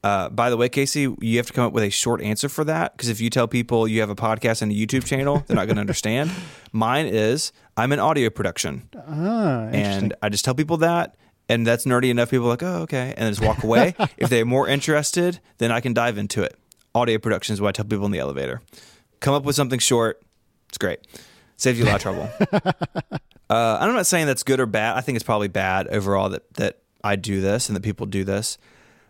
Uh, by the way, Casey, you have to come up with a short answer for that because if you tell people you have a podcast and a YouTube channel, they're not going to understand. Mine is I'm in audio production Ah, and I just tell people that, and that's nerdy enough. People are like, oh, okay, and then just walk away. if they're more interested, then I can dive into it. Audio production is what I tell people in the elevator. Come up with something short. It's great. Saves you a lot of trouble. uh, I'm not saying that's good or bad. I think it's probably bad overall that that I do this and that people do this.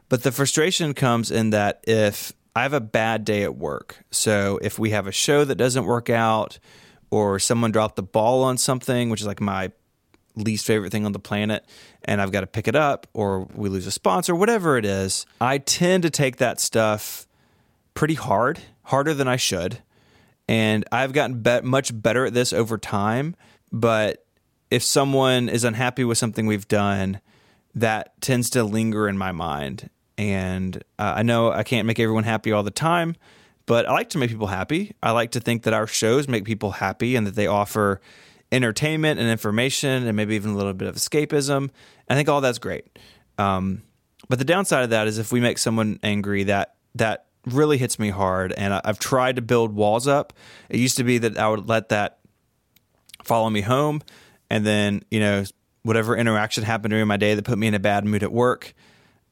But the frustration comes in that if I have a bad day at work, so if we have a show that doesn't work out, or someone dropped the ball on something, which is like my least favorite thing on the planet, and I've got to pick it up, or we lose a sponsor, whatever it is, I tend to take that stuff pretty hard, harder than I should. And I've gotten be- much better at this over time. But if someone is unhappy with something we've done, that tends to linger in my mind. And uh, I know I can't make everyone happy all the time, but I like to make people happy. I like to think that our shows make people happy and that they offer entertainment and information and maybe even a little bit of escapism. I think all that's great. Um, but the downside of that is if we make someone angry, that that really hits me hard. And I, I've tried to build walls up. It used to be that I would let that follow me home, and then you know whatever interaction happened during my day that put me in a bad mood at work,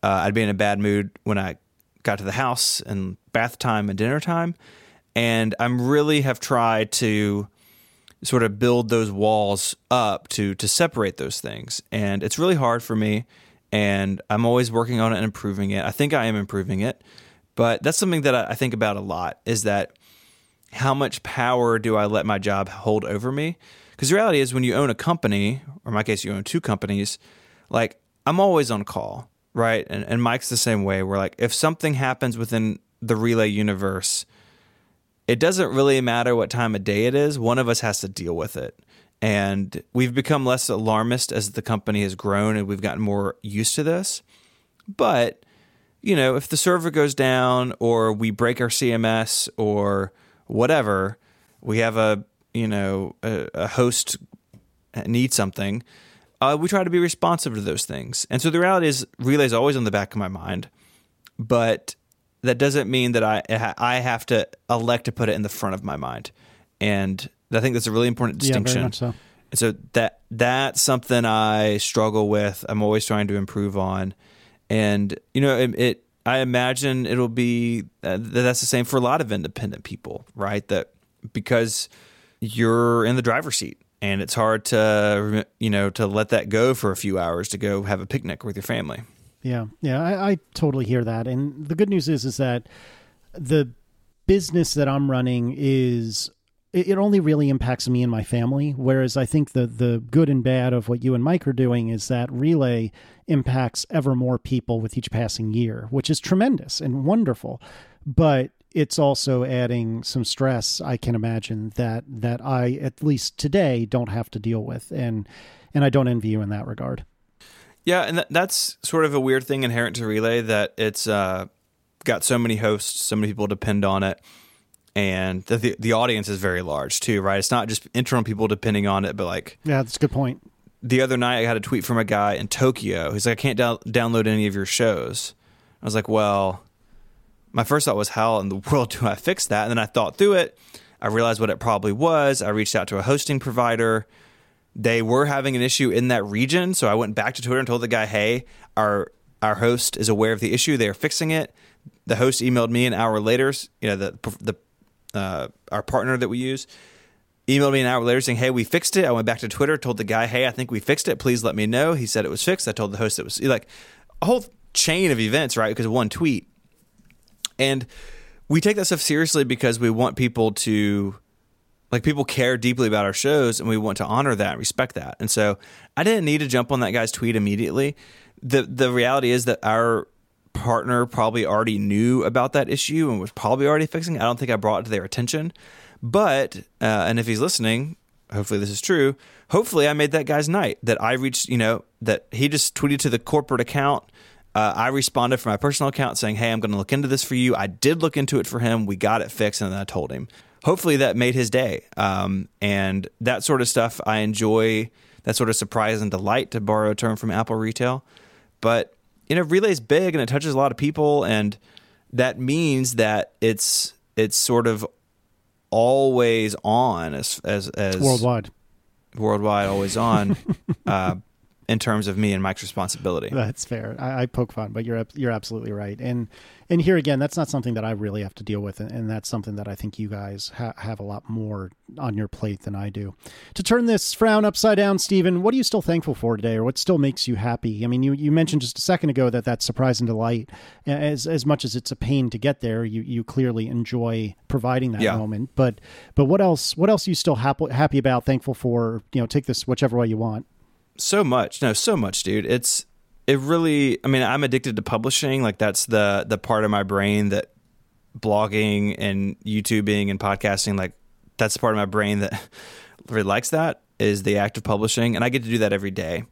uh, I'd be in a bad mood when I got to the house and bath time and dinner time, and I'm really have tried to sort of build those walls up to to separate those things, and it's really hard for me. And I'm always working on it and improving it. I think I am improving it, but that's something that I, think about a lot. Is that how much power do I let my job hold over me? Because the reality is, when you own a company, or in my case, you own two companies, like I'm always on call, right? And, and Myke's the same way. Where like if something happens within the relay universe, it doesn't really matter what time of day it is. One of us has to deal with it. And we've become less alarmist as the company has grown and we've gotten more used to this. But, you know, if the server goes down or we break our CMS or whatever, we have a, you know, a, a host needs something, uh, we try to be responsive to those things. And so the reality is, relay is always on the back of my mind, but that doesn't mean that I I have to elect to put it in the front of my mind. And I think that's a really important yeah, distinction. much so. And so that that's something I struggle with. I'm always trying to improve on, and you know, it. it I imagine it'll be uh, that's the same for a lot of independent people, right? That because you're in the driver's seat, and it's hard to you know to let that go for a few hours to go have a picnic with your family. Yeah, yeah, I, I totally hear that. And the good news is, is that the business that I'm running is it, only really impacts me and my family. Whereas I think the the good and bad of what you and Myke are doing is that relay impacts ever more people with each passing year, which is tremendous and wonderful. But it's also adding some stress, I can imagine that that I at least today don't have to deal with. And and I don't envy you in that regard. Yeah, and that, that's sort of a weird thing inherent to Relay that it's uh, got so many hosts, so many people depend on it, and the, the, the audience is very large too, right? It's not just internal people depending on it, but like yeah, that's a good point. The other night, I had a tweet from a guy in Tokyo. He's like, "I can't download any of your shows." I was like, "Well." My first thought was, how in the world do I fix that? And then I thought through it. I realized what it probably was. I reached out to a hosting provider they were having an issue in that region. So I went back to Twitter and told the guy, "Hey, our our host is aware of the issue. They are fixing it." The host emailed me an hour later. You know, the the uh, our partner that we use emailed me an hour later saying, "Hey, we fixed it." I went back to Twitter, told the guy, "Hey, I think we fixed it. Please let me know." He said it was fixed. I told the host it was like a whole chain of events, right? Because of one tweet, and we take that stuff seriously because we want people to like people care deeply about our shows and we want to honor that and respect that. And so I didn't need to jump on that guy's tweet immediately. The the reality is that our partner probably already knew about that issue and was probably already fixing it. I don't think I brought it to their attention. But uh, and if he's listening, hopefully this is true. Hopefully I made that guy's night that I reached, you know, that he just tweeted to the corporate account uh, I responded from my personal account saying, Hey, I'm going to look into this for you. I did look into it for him. We got it fixed. And then I told him hopefully that made his day. Um, and that sort of stuff I enjoy. That sort of surprise and delight, to borrow a term from Apple Retail. But you know, Relay's big and it touches a lot of people, and that means that it's it's sort of always on as as, as worldwide, worldwide, always on. uh, in terms of me and Myke's responsibility. That's fair. I, I, poke fun, but you're you're absolutely right. And and here again, that's not something that I really have to deal with, and, and that's something that I think you guys ha- have a lot more on your plate than I do. To turn this frown upside down, Stephen, what are you still thankful for today, or what still makes you happy? I mean, you, you mentioned just a second ago that that surprise and delight, as as much as it's a pain to get there, you you clearly enjoy providing that yeah. moment. But but what else? What else are you still happy happy about? Thankful for? You know, take this whichever way you want so much. No, so much, dude. It's it really. I mean, I'm addicted to publishing. Like that's the the part of my brain that blogging and YouTubing and podcasting. Like that's the part of my brain that really likes that is the act of publishing, and I get to do that every day,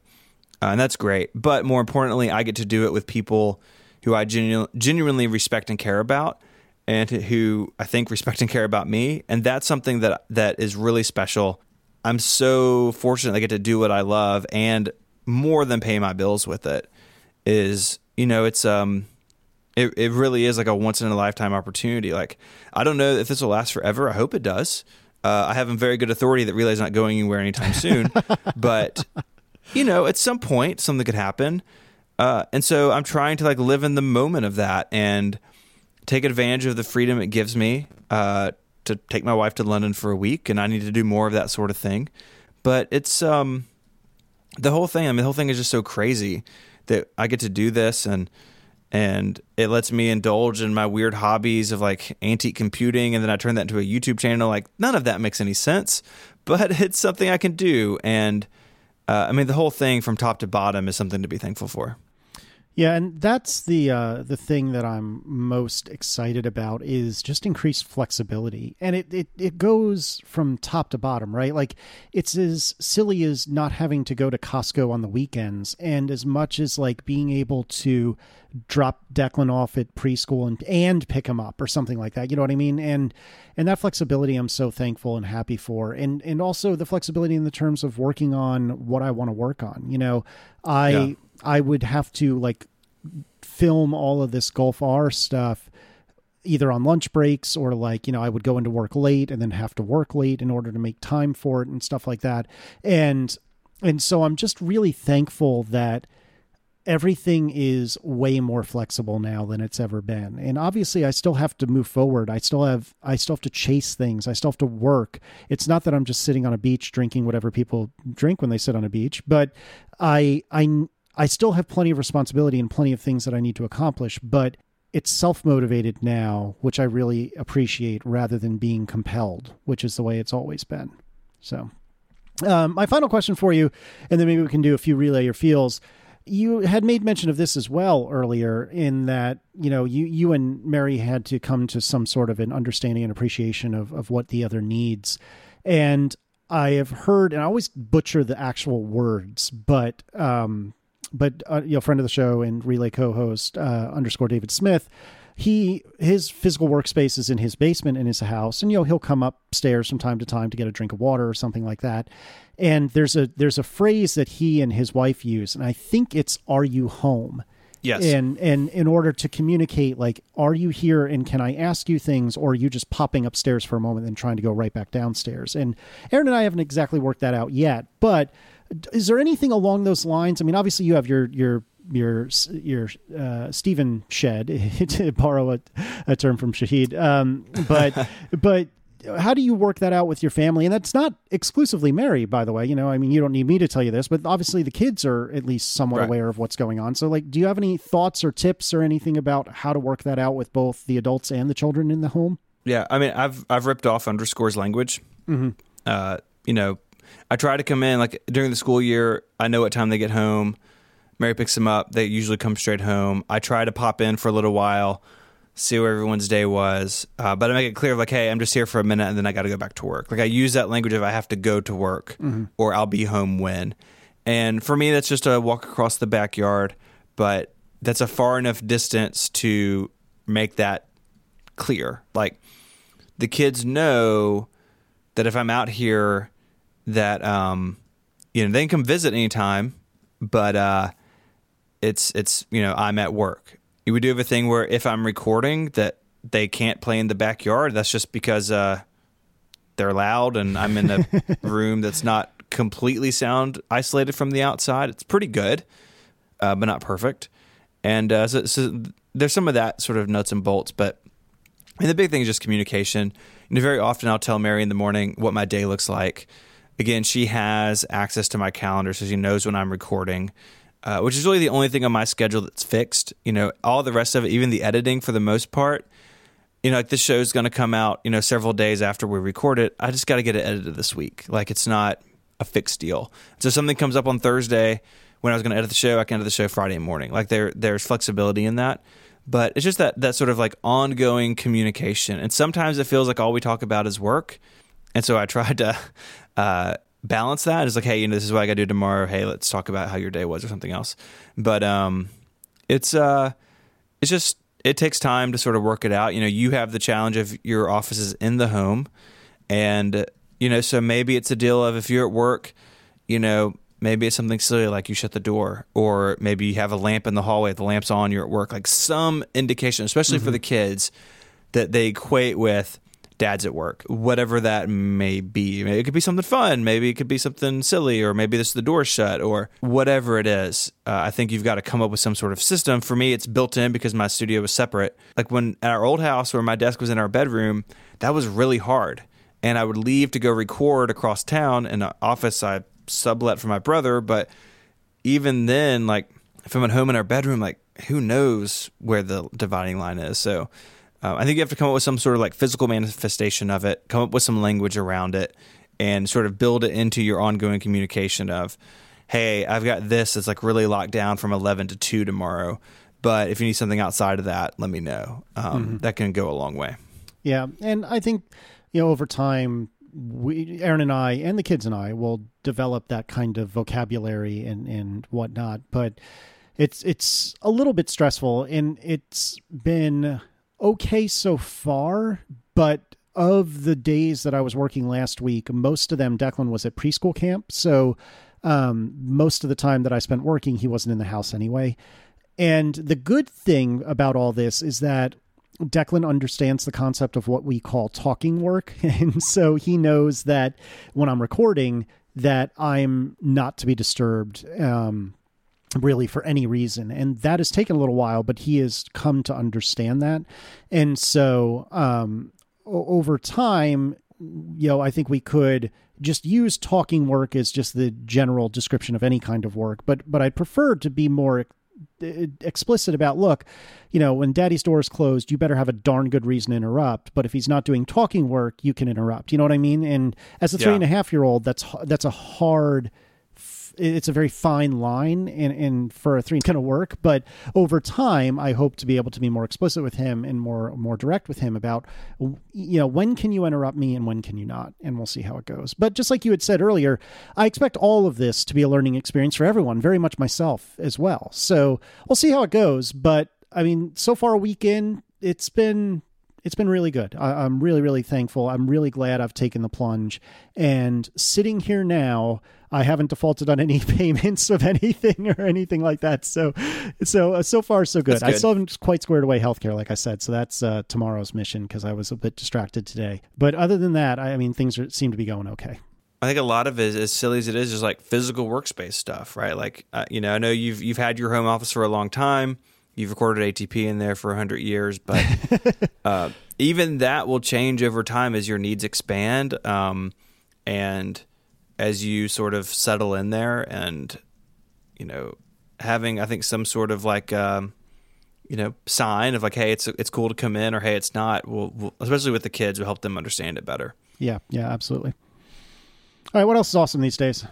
uh, and that's great. But more importantly, I get to do it with people who I genu- genuinely respect and care about, and who I think respect and care about me, and that's something that that is really special I'm so fortunate I get to do what I love and more than pay my bills with it is, you know, it's um it, it really is like a once in a lifetime opportunity. Like I don't know if this will last forever. I hope it does. Uh, I have a very good authority that Relay's not going anywhere anytime soon. but you know, at some point something could happen. Uh, and so I'm trying to like live in the moment of that and take advantage of the freedom it gives me uh, to take my wife to London for a week, and I need to do more of that sort of thing. But it's um, the whole thing. I mean, the whole thing is just so crazy that I get to do this, and and it lets me indulge in my weird hobbies of like antique computing, and then I turn that into a YouTube channel. Like none of that makes any sense, but it's something I can do, and uh, I mean, the whole thing from top to bottom is something to be thankful for. Yeah, and that's the uh, the thing that I'm most excited about is just increased flexibility, and it, it it goes from top to bottom, right? Like it's as silly as not having to go to Costco on the weekends, and as much as like being able to drop Declan off at preschool and and pick him up or something like that. You know what I mean? And and that flexibility, I'm so thankful and happy for, and and also the flexibility in the terms of working on what I want to work on. You know, I. Yeah I would have to like film all of this Golf R stuff either on lunch breaks or like you know I would go into work late and then have to work late in order to make time for it and stuff like that. And and so I'm just really thankful that everything is way more flexible now than it's ever been. And obviously i still have to move forward. I still have i still have to chase things. I still have to work. It's not that i'm just sitting on a beach drinking whatever people drink when they sit on a beach but i i I still have plenty of responsibility and plenty of things that I need to accomplish, but it's self motivated now, which I really appreciate rather than being compelled, which is the way it's always been. So, um, my final question for you, and then maybe we can do a few relay your feels. You had made mention of this as well earlier, in that you know you you and Mary had to come to some sort of an understanding and appreciation of of what the other needs, and I have heard, and I always butcher the actual words, but um, but uh, you know, friend of the show and relay co-host uh, underscore David Smith, he his physical workspace is in his basement in his house, and you know he'll come upstairs from time to time to get a drink of water or something like that. And there's a there's a phrase that he and his wife use, and I think it's "Are you home?" Yes. And and in order to communicate, like, are you here and can I ask you things, or are you just popping upstairs for a moment and trying to go right back downstairs? And Erin and I haven't exactly worked that out yet, but is there anything along those lines? I mean, obviously you have your your your your uh, Stephen shed to borrow a, a term from Shahid, um, but but how do you work that out with your family? And that's not exclusively Mary, by the way. You know, I mean, you don't need me to tell you this, but obviously the kids are at least somewhat Right. aware of what's going on. So, like, do you have any thoughts or tips or anything about how to work that out with both the adults and the children in the home? Yeah, I mean, I've I've ripped off underscores language. Uh, you know, I try to come in like during the school year. I know what time they get home. Mary picks them up. They usually come straight home. I try to pop in for a little while, see where everyone's day was, uh, but I make it clear like, hey, I'm just here for a minute and then I got to go back to work. Like I use that language if I have to go to work or I'll be home when. And for me, that's just a walk across the backyard, but that's a far enough distance to make that clear. Like the kids know that if I'm out here, that um, you know they can come visit anytime, but uh, it's it's you know I'm at work. We do have a thing where if I'm recording, that they can't play in the backyard. That's just because uh, they're loud and I'm in a room that's not completely sound isolated from the outside. It's pretty good, uh, but not perfect. And uh, so, so there's some of that sort of nuts and bolts, but and the big thing is just communication. Very often I'll tell Mary in the morning what my day looks like. Again, she has access to my calendar, so she knows when I'm recording, uh, which is really the only thing on my schedule that's fixed. You know, all the rest of it, even the editing for the most part, you know, like this show's going to come out, you know, several days after we record it. I just got to get it edited this week. Like it's not a fixed deal. So something comes up on Thursday when I was going to edit the show, I can edit the show Friday morning. Like there, there's flexibility in that. But it's just that that sort of like ongoing communication, and sometimes it feels like all we talk about is work, and so I tried to uh, balance that. It's like, hey, you know, this is what I got to do tomorrow. Hey, let's talk about how your day was or something else. But um, it's uh, it's just it takes time to sort of work it out. You know, you have the challenge of your offices in the home, and you know, so maybe it's a deal of if you're at work, you know, maybe it's something silly like you shut the door, or maybe you have a lamp in the hallway. The lamp's on. You're at work. Like some indication, especially for the kids, that they equate with dad's at work, whatever that may be. Maybe it could be something fun. Maybe it could be something silly, or maybe this the door shut, or whatever it is. Uh, I think you've got to come up with some sort of system. For me, it's built in because my studio was separate. Like when at our old house, where my desk was in our bedroom, that was really hard. And I would leave to go record across town in an office I sublet for my brother, but even then, like if I'm at home in our bedroom, like who knows where the dividing line is? So uh, I think you have to come up with some sort of like physical manifestation of it, come up with some language around it, and sort of build it into your ongoing communication of, hey, I've got this that's like really locked down from 11 to 2 tomorrow. But if you need something outside of that, let me know. Um, That can go a long way. Yeah, and I think you know over time, we Erin and I and the kids and I will develop that kind of vocabulary and and whatnot. But it's it's a little bit stressful, and it's been okay so far. But of the days that I was working last week, most of them Declan was at preschool camp, so um, most of the time that I spent working, he wasn't in the house anyway. And the good thing about all this is that Declan understands the concept of what we call talking work. And so he knows that when I'm recording, that I'm not to be disturbed um, really for any reason. And that has taken a little while, but he has come to understand that. And so um, o- over time, you know, I think we could just use talking work as just the general description of any kind of work. But but I'd prefer to be more explicit about look you know when daddy's door is closed you better have a darn good reason to interrupt but if he's not doing talking work you can interrupt you know what i mean and as a three Yeah. and a half year old that's that's a hard it's a very fine line and, and for a three kind of work but over time i hope to be able to be more explicit with him and more more direct with him about you know when can you interrupt me and when can you not? And we'll see how it goes. But just like you had said earlier i expect all of this to be a learning experience for everyone very much myself as well. So we'll see how it goes but i mean so far a week in it's been it's been really good. I, am really, really thankful. I'm really glad I've taken the plunge. And sitting here now, I haven't defaulted on any payments of anything or anything like that. So, so uh, so far so good. good. I still haven't quite squared away healthcare, like I said. So that's uh, tomorrow's mission because I was a bit distracted today. But other than that, I, I mean, things are, seem to be going okay. I think a lot of it, as silly as it is, is like physical workspace stuff, right? Like, uh, you know, I know you've you've had your home office for a long time you've recorded ATP in there for 100 years, but uh, even that will change over time as your needs expand um, and as you sort of settle in there and, you know, having, I think, some sort of like, um, you know, sign of like, hey, it's it's cool to come in, or hey, it's not. Will we'll, especially with the kids, will help them understand it better. Yeah, yeah, absolutely. All right, what else is awesome these days?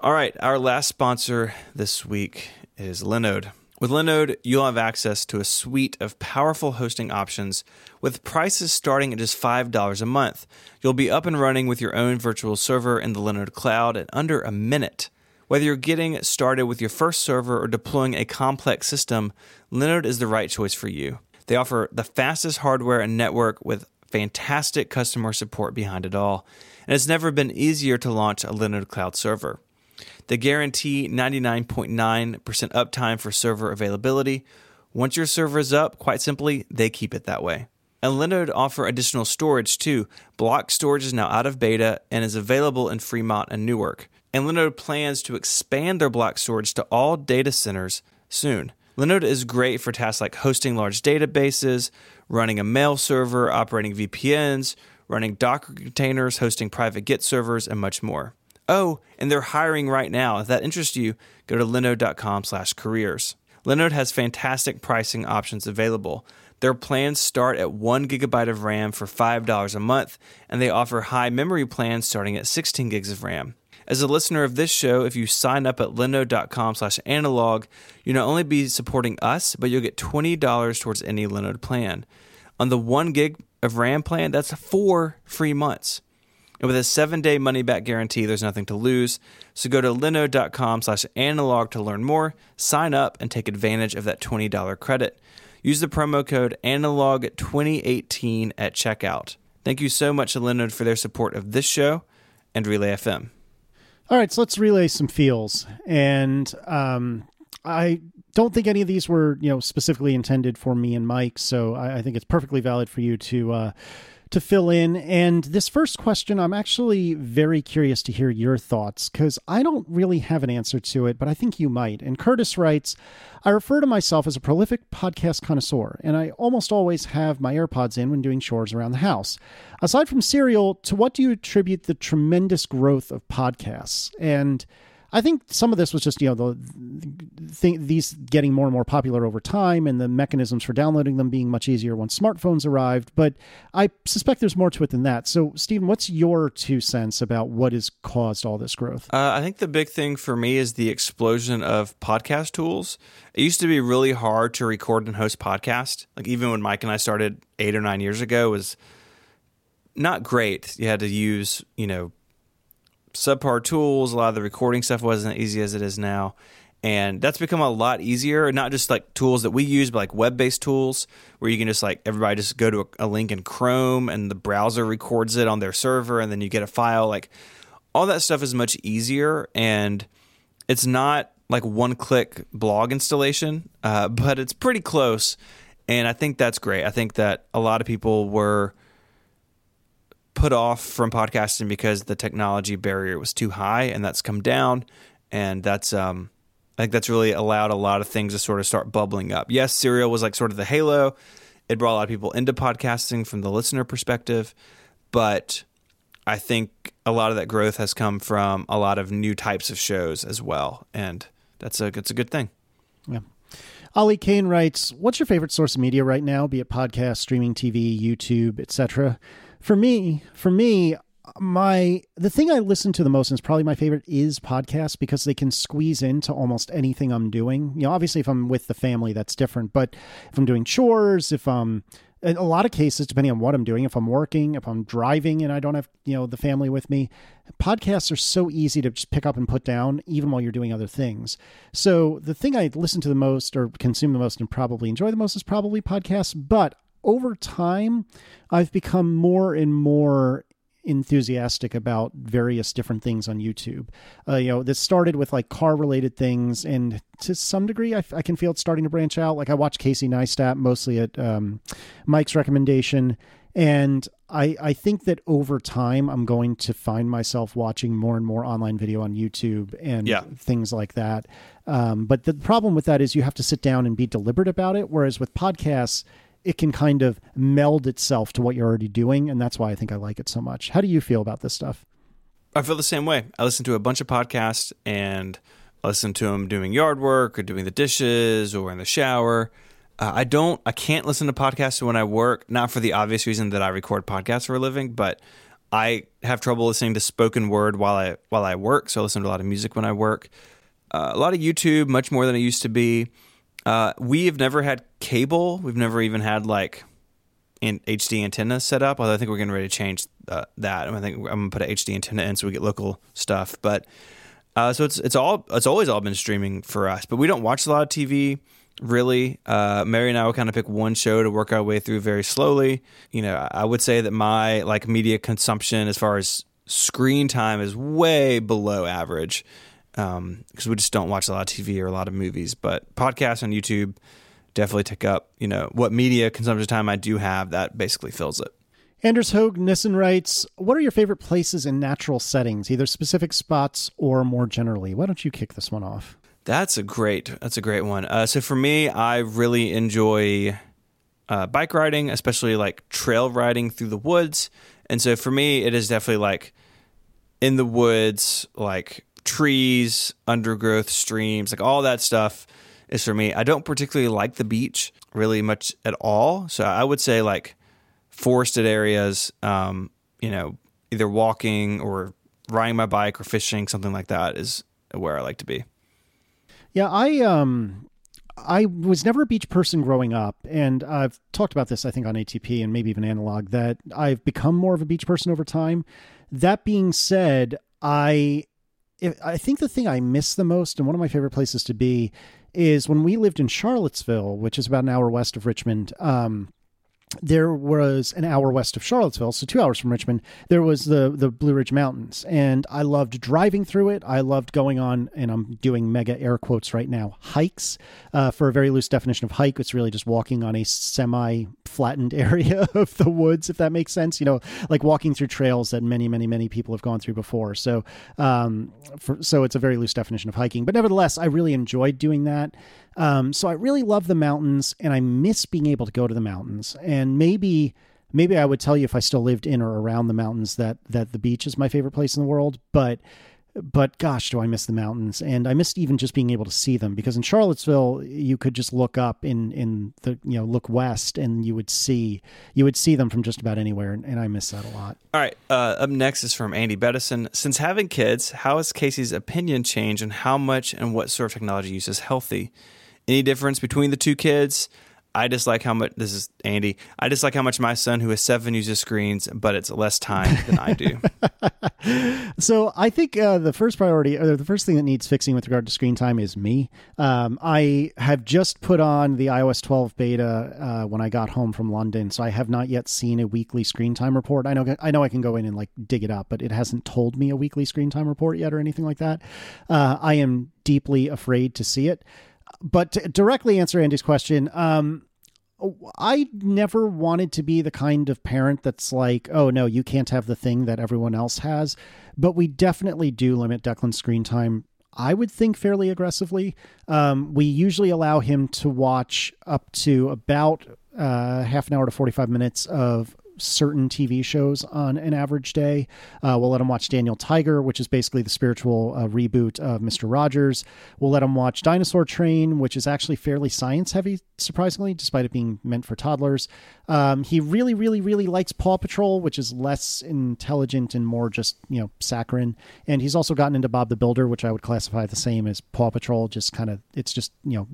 All right, our last sponsor this week is Linode. With Linode, you'll have access to a suite of powerful hosting options with prices starting at just $5 a month. You'll be up and running with your own virtual server in the Linode cloud in under a minute. Whether you're getting started with your first server or deploying a complex system, Linode is the right choice for you. They offer the fastest hardware and network with fantastic customer support behind it all, and it's never been easier to launch a Linode cloud server. They guarantee 99.9% uptime for server availability. Once your server is up, quite simply, they keep it that way. And Linode offer additional storage too. Block storage is now out of beta and is available in Fremont and Newark. And Linode plans to expand their block storage to all data centers soon. Linode is great for tasks like hosting large databases, running a mail server, operating VPNs, running Docker containers, hosting private Git servers, and much more. Oh, and they're hiring right now. If that interests you, go to linode.com slash careers. Linode has fantastic pricing options available. Their plans start at one gigabyte of RAM for $5 a month, and they offer high memory plans starting at 16 gigs of RAM. As a listener of this show, if you sign up at linode.com slash analog, you'll not only be supporting us, but you'll get $20 towards any Linode plan. On the one gig of RAM plan, that's four free months. And with a seven day money back guarantee, there's nothing to lose. So go to linode.com slash analog to learn more, sign up, and take advantage of that $20 credit. Use the promo code analog2018 at checkout. Thank you so much to Linode for their support of this show and Relay FM. All right, so let's relay some feels. And um, I don't think any of these were, you know, specifically intended for me and Myke. So I, I think it's perfectly valid for you to uh, to fill in. And this first question, I'm actually very curious to hear your thoughts because I don't really have an answer to it, but I think you might. And Curtis writes I refer to myself as a prolific podcast connoisseur, and I almost always have my AirPods in when doing chores around the house. Aside from Serial, to what do you attribute the tremendous growth of podcasts? And I think some of this was just you know the, the these getting more and more popular over time, and the mechanisms for downloading them being much easier once smartphones arrived. But I suspect there's more to it than that. So, Stephen, what's your two cents about what has caused all this growth? Uh, I think the big thing for me is the explosion of podcast tools. It used to be really hard to record and host podcasts. Like even when Myke and I started eight or nine years ago, was not great. You had to use you know subpar tools. A lot of the recording stuff wasn't as easy as it is now. And that's become a lot easier, not just like tools that we use, but like web based tools where you can just like everybody just go to a, a link in Chrome and the browser records it on their server and then you get a file. Like all that stuff is much easier and it's not like one click blog installation, uh, but it's pretty close. And I think that's great. I think that a lot of people were put off from podcasting because the technology barrier was too high, and that's come down, and that's um, I think that's really allowed a lot of things to sort of start bubbling up. Yes, Serial was like sort of the halo; it brought a lot of people into podcasting from the listener perspective, but I think a lot of that growth has come from a lot of new types of shows as well, and that's a that's a good thing. Yeah. Ali Kane writes, "What's your favorite source of media right now? Be it podcast, streaming TV, YouTube, etc." for me, for me, my the thing I listen to the most and is probably my favorite is podcasts because they can squeeze into almost anything I'm doing. You know, obviously if I'm with the family, that's different. But if I'm doing chores, if I'm in a lot of cases, depending on what I'm doing, if I'm working, if I'm driving and I don't have, you know, the family with me, podcasts are so easy to just pick up and put down, even while you're doing other things. So the thing I listen to the most or consume the most and probably enjoy the most is probably podcasts. But over time, I've become more and more enthusiastic about various different things on YouTube. Uh, you know, this started with like car related things, and to some degree, I, I, can feel it starting to branch out. Like I watch Casey Neistat mostly at um, Myke's recommendation. And I, I think that over time, I'm going to find myself watching more and more online video on YouTube and yeah. things like that. Um, but the problem with that is you have to sit down and be deliberate about it. Whereas with podcasts, it can kind of meld itself to what you're already doing. And that's why I think I like it so much. How do you feel about this stuff? I feel the same way. I listen to a bunch of podcasts and I listen to them doing yard work or doing the dishes or in the shower. Uh, I don't, I can't listen to podcasts when I work, not for the obvious reason that I record podcasts for a living, but I have trouble listening to spoken word while I while I work. So I listen to a lot of music when I work. Uh, a lot of YouTube, much more than it used to be. Uh, we have never had cable. We've never even had like an HD antenna set up. Although I think we're getting ready to change uh, that. I think I'm gonna put an HD antenna in so we get local stuff. But uh, so it's it's all it's always all been streaming for us. But we don't watch a lot of TV really. Uh, Mary and I will kind of pick one show to work our way through very slowly. You know, I would say that my like media consumption as far as screen time is way below average because um, we just don't watch a lot of TV or a lot of movies. But podcasts on YouTube definitely take up, you know, what media consumption time I do have, that basically fills it. Anders Hogue Nissen writes, What are your favorite places in natural settings, either specific spots or more generally? Why don't you kick this one off? That's a great, that's a great one. Uh, so for me, I really enjoy uh, bike riding, especially like trail riding through the woods. And so for me, it is definitely like in the woods, like trees, undergrowth, streams, like all that stuff is for me. I don't particularly like the beach really much at all. So I would say like forested areas, um, you know, either walking or riding my bike or fishing, something like that is where I like to be. Yeah, I um I was never a beach person growing up, and I've talked about this, I think, on ATP and maybe even analog, that I've become more of a beach person over time. That being said, I I think the thing I miss the most, and one of my favorite places to be, is when we lived in Charlottesville, which is about an hour west of Richmond. Um, there was an hour west of Charlottesville, so two hours from Richmond. There was the the Blue Ridge Mountains, and I loved driving through it. I loved going on, and I'm doing mega air quotes right now, hikes. Uh, for a very loose definition of hike, it's really just walking on a semi flattened area of the woods, if that makes sense. You know, like walking through trails that many, many, many people have gone through before. So, um, for, so it's a very loose definition of hiking, but nevertheless, I really enjoyed doing that. Um, so I really love the mountains and I miss being able to go to the mountains. And maybe maybe I would tell you if I still lived in or around the mountains that that the beach is my favorite place in the world, but but gosh, do I miss the mountains? And I missed even just being able to see them because in Charlottesville, you could just look up in in the you know look west and you would see you would see them from just about anywhere, and, and I miss that a lot. All right, uh, up next is from Andy Bettison. Since having kids, how has Casey's opinion changed on how much and what sort of technology use is healthy? Any difference between the two kids? I dislike how much this is Andy. I dislike how much my son, who is seven, uses screens, but it's less time than I do. so I think uh, the first priority, or the first thing that needs fixing with regard to screen time, is me. Um, I have just put on the iOS 12 beta uh, when I got home from London, so I have not yet seen a weekly screen time report. I know, I know, I can go in and like dig it up, but it hasn't told me a weekly screen time report yet or anything like that. Uh, I am deeply afraid to see it but to directly answer Andy's question, um, I never wanted to be the kind of parent that's like, oh no, you can't have the thing that everyone else has. But we definitely do limit Declan's screen time. I would think fairly aggressively. Um, we usually allow him to watch up to about uh, half an hour to 45 minutes of certain TV shows on an average day. Uh, we'll let him watch Daniel Tiger, which is basically the spiritual uh, reboot of Mister Rogers. We'll let him watch Dinosaur Train, which is actually fairly science heavy, surprisingly, despite it being meant for toddlers. Um, he really, really, really likes Paw Patrol, which is less intelligent and more just you know saccharine. And he's also gotten into Bob the Builder, which I would classify the same as Paw Patrol. Just kind of, it's just you know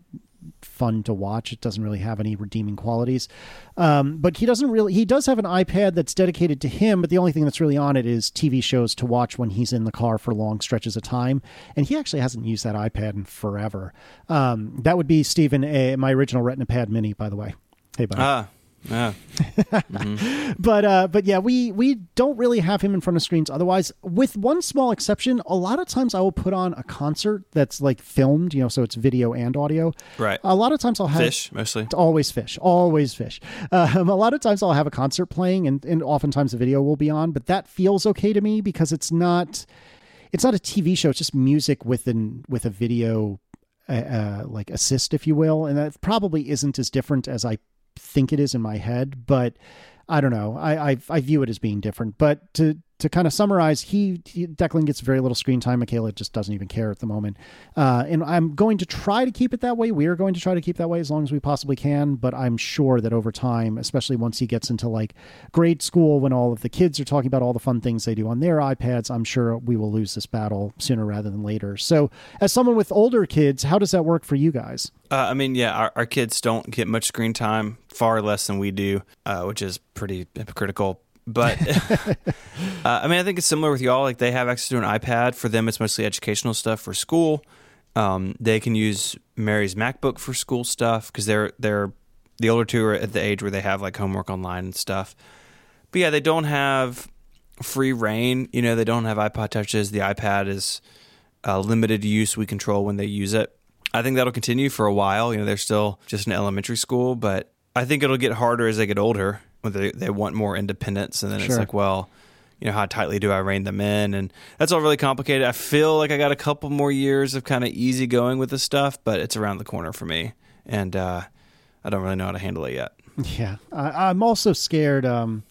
fun to watch. It doesn't really have any redeeming qualities. Um, but he doesn't really, he does have an iPad that's dedicated to him, but the only thing that's really on it is TV shows to watch when he's in the car for long stretches of time. And he actually hasn't used that iPad in forever. Um, that would be Stephen, a, my original Retina Pad Mini, by the way. Hey, buddy. Ah, yeah. mm-hmm. But uh, but yeah, we we don't really have him in front of screens. Otherwise, with one small exception, a lot of times I will put on a concert that's like filmed, you know, so it's video and audio. Right. A lot of times I'll have Phish mostly. Always Phish. Always Phish. Um, a lot of times I'll have a concert playing, and and oftentimes the video will be on. But that feels okay to me because it's not. It's not a TV show. It's just music with an with a video uh, uh, like assist, if you will, and that probably isn't as different as I think it is in my head, but I don't know. I, I, I view it as being different. But to to kind of summarize, he, he, Declan gets very little screen time. Michaela just doesn't even care at the moment, uh, and I'm going to try to keep it that way. We are going to try to keep that way as long as we possibly can. But I'm sure that over time, especially once he gets into like grade school, when all of the kids are talking about all the fun things they do on their iPads, I'm sure we will lose this battle sooner rather than later. So, as someone with older kids, how does that work for you guys? Uh, I mean, yeah, our, our, kids don't get much screen time, far less than we do, uh, which is pretty hypocritical. But uh, I mean, I think it's similar with y'all. Like they have access to an iPad. For them, it's mostly educational stuff for school. Um, they can use Mary's MacBook for school stuff because they're they're the older two are at the age where they have like homework online and stuff. But yeah, they don't have free reign. You know, they don't have iPod touches. The iPad is uh, limited use. We control when they use it. I think that'll continue for a while. You know, they're still just in elementary school, but I think it'll get harder as they get older they, they want more independence, and then sure. it's like, well, you know, how tightly do I rein them in? And that's all really complicated. I feel like I got a couple more years of kind of easy going with this stuff, but it's around the corner for me, and uh, I don't really know how to handle it yet. Yeah, I, am also scared. Um,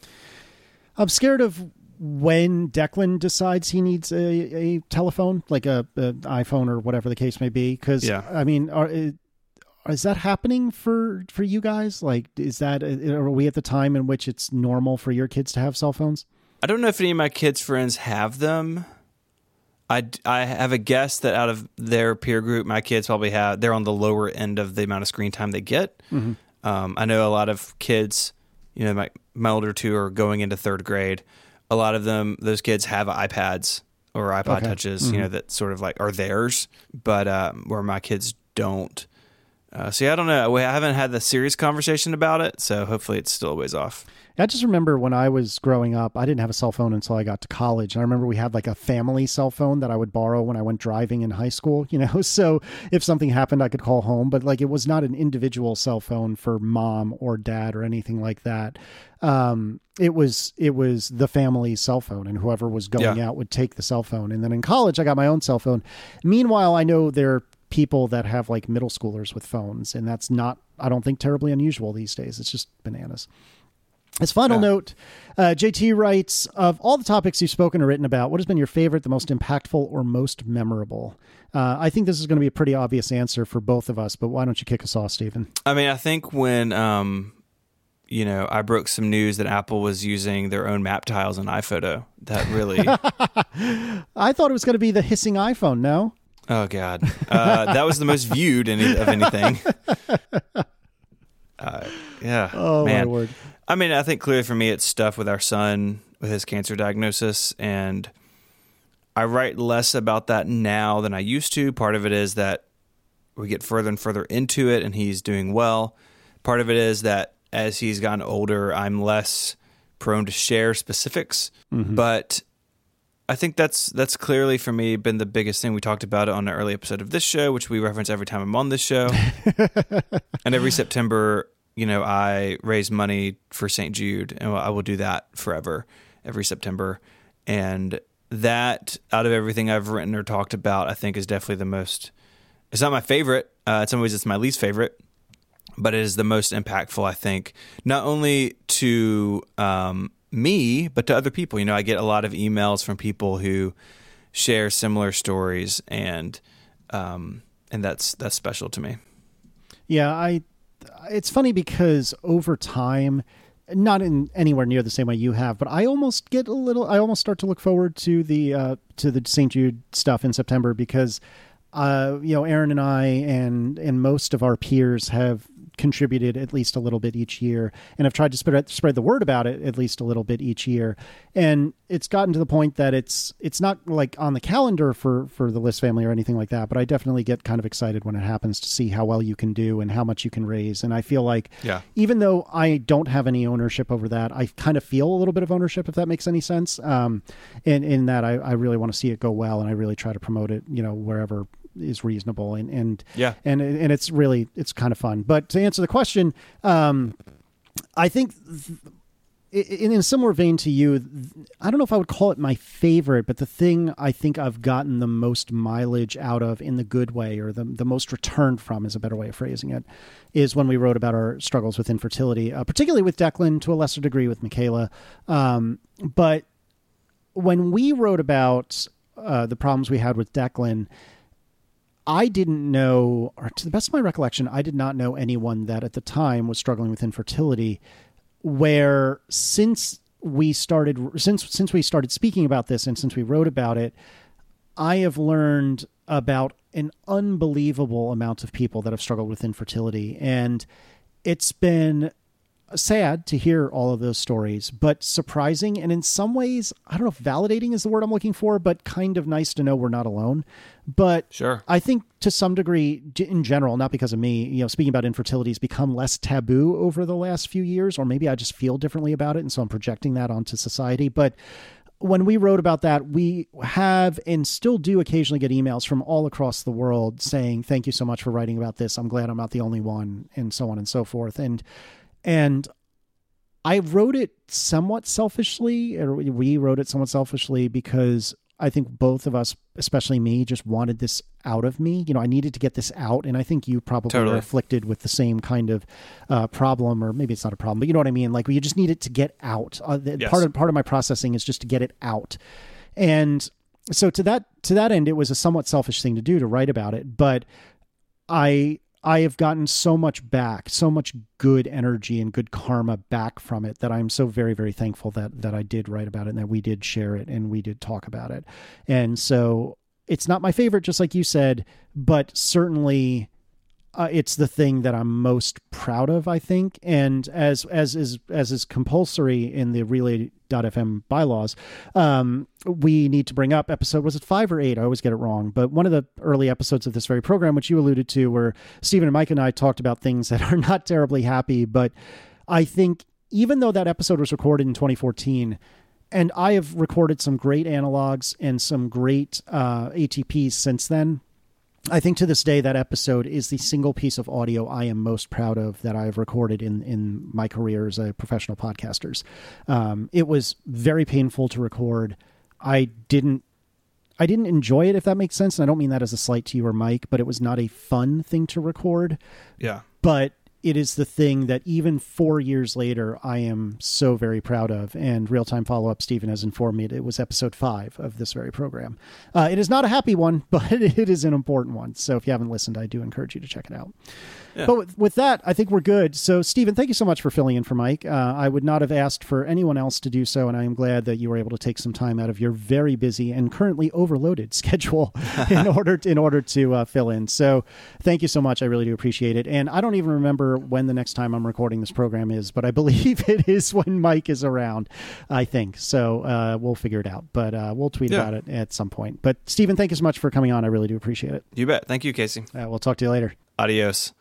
I'm scared of when Declan decides he needs a, a telephone, like a, a, iPhone or whatever the case may be. Because yeah. I mean, are, is that happening for for you guys? Like, is that are we at the time in which it's normal for your kids to have cell phones? I don't know if any of my kids' friends have them. I, I have a guess that out of their peer group, my kids probably have they're on the lower end of the amount of screen time they get. Mm-hmm. Um, I know a lot of kids, you know, my my older two are going into third grade. A lot of them, those kids have iPads or iPod okay. touches, mm-hmm. you know, that sort of like are theirs, but um, where my kids don't. Uh, see, I don't know. I haven't had the serious conversation about it, so hopefully it's still a ways off. I just remember when I was growing up, I didn't have a cell phone until I got to college. And I remember we had like a family cell phone that I would borrow when I went driving in high school, you know, so if something happened, I could call home, but like it was not an individual cell phone for mom or dad or anything like that. Um, it was it was the family cell phone and whoever was going yeah. out would take the cell phone and then in college i got my own cell phone meanwhile i know there people that have like middle schoolers with phones, and that's not, I don't think, terribly unusual these days. It's just bananas. As final yeah. note, uh, JT writes Of all the topics you've spoken or written about, what has been your favorite, the most impactful, or most memorable? Uh, I think this is going to be a pretty obvious answer for both of us, but why don't you kick us off, Stephen? I mean, I think when, um, you know, I broke some news that Apple was using their own map tiles in iPhoto, that really. I thought it was going to be the hissing iPhone, no? Oh God, uh, that was the most viewed any, of anything. Uh, yeah. Oh man. my word. I mean, I think clearly for me, it's stuff with our son with his cancer diagnosis, and I write less about that now than I used to. Part of it is that we get further and further into it, and he's doing well. Part of it is that as he's gotten older, I'm less prone to share specifics, mm-hmm. but I think that's that's clearly for me been the biggest thing. We talked about it on an early episode of this show, which we reference every time I'm on this show. and every September, you know, I raise money for St. Jude, and I will do that forever every September. And that, out of everything I've written or talked about, I think is definitely the most. It's not my favorite. Uh, in some ways, it's my least favorite. but it is the most impactful, I think, not only to um, me, but to other people. You know, I get a lot of emails from people who share similar stories, and um, and that's that's special to me. Yeah, I. It's funny because over time, not in anywhere near the same way you have, but I almost get a little. I almost start to look forward to the uh, to the St. Jude stuff in September because, uh, you know, Erin and I and and most of our peers have contributed at least a little bit each year and I've tried to spread spread the word about it at least a little bit each year and it's gotten to the point that it's it's not like on the calendar for for the Liss family or anything like that but i definitely get kind of excited when it happens to see how well you can do and how much you can raise and i feel like yeah. even though i don't have any ownership over that i kind of feel a little bit of ownership if that makes any sense um in in that i, I really want to see it go well and i really try to promote it you know wherever is reasonable and and yeah. and and it's really it's kind of fun. But to answer the question um i think th- in, in a similar vein to you i don't know if i would call it my favorite but the thing i think i've gotten the most mileage out of in the good way or the, the most return from is a better way of phrasing it is when we wrote about our struggles with infertility uh, particularly with declan to a lesser degree with michaela. Um, but when we wrote about uh, the problems we had with declan I didn't know, or to the best of my recollection, I did not know anyone that at the time was struggling with infertility. Where since we started, since since we started speaking about this, and since we wrote about it, I have learned about an unbelievable amount of people that have struggled with infertility, and it's been sad to hear all of those stories, but surprising and in some ways, I don't know if validating is the word I'm looking for, but kind of nice to know we're not alone. But sure, I think to some degree, in general, not because of me, you know, speaking about infertility has become less taboo over the last few years, or maybe I just feel differently about it, and so I'm projecting that onto society. But when we wrote about that, we have and still do occasionally get emails from all across the world saying, "Thank you so much for writing about this. I'm glad I'm not the only one," and so on and so forth. And and I wrote it somewhat selfishly, or we wrote it somewhat selfishly because I think both of us, especially me, just wanted this out of me. You know, I needed to get this out, and I think you probably totally. were afflicted with the same kind of uh, problem, or maybe it's not a problem, but you know what I mean. Like you just need it to get out. Uh, yes. Part of part of my processing is just to get it out, and so to that to that end, it was a somewhat selfish thing to do to write about it, but I I have gotten so much back, so much good energy and good karma back from it that I'm so very, very thankful that that I did write about it and that we did share it and we did talk about it. And so it's not my favorite, just like you said, but certainly uh, it's the thing that I'm most proud of, I think. And as as is as is compulsory in the relay.fm bylaws, um, we need to bring up episode was it five or eight? I always get it wrong. But one of the early episodes of this very program, which you alluded to, where Stephen and Myke and I talked about things that are not terribly happy, but I think even though that episode was recorded in 2014 and I have recorded some great analogs and some great uh, ATPs since then. I think to this day that episode is the single piece of audio I am most proud of that I've recorded in in my career as a professional podcaster. Um, it was very painful to record. I didn't I didn't enjoy it if that makes sense. And I don't mean that as a slight to you or Myke, but it was not a fun thing to record. Yeah. But it is the thing that even four years later, I am so very proud of. And real time follow up, Stephen has informed me it was episode five of this very program. Uh, it is not a happy one, but it is an important one. So if you haven't listened, I do encourage you to check it out. Yeah. But with, with, that, I think we're good. So, Stephen, thank you so much for filling in for Myke. Uh, I would not have asked for anyone else to do so, and I am glad that you were able to take some time out of your very busy and currently overloaded schedule in order to, in order to uh, fill in. So, thank you so much. I really do appreciate it. And I don't even remember when the next time I'm recording this program is, but I believe it is when Myke is around. I think so. Uh, we'll figure it out, but uh, we'll tweet Yeah. about it at some point. But Stephen, thank you so much for coming on. I really do appreciate it. You bet. Thank you, Casey. Uh, we'll talk to you later. Adios.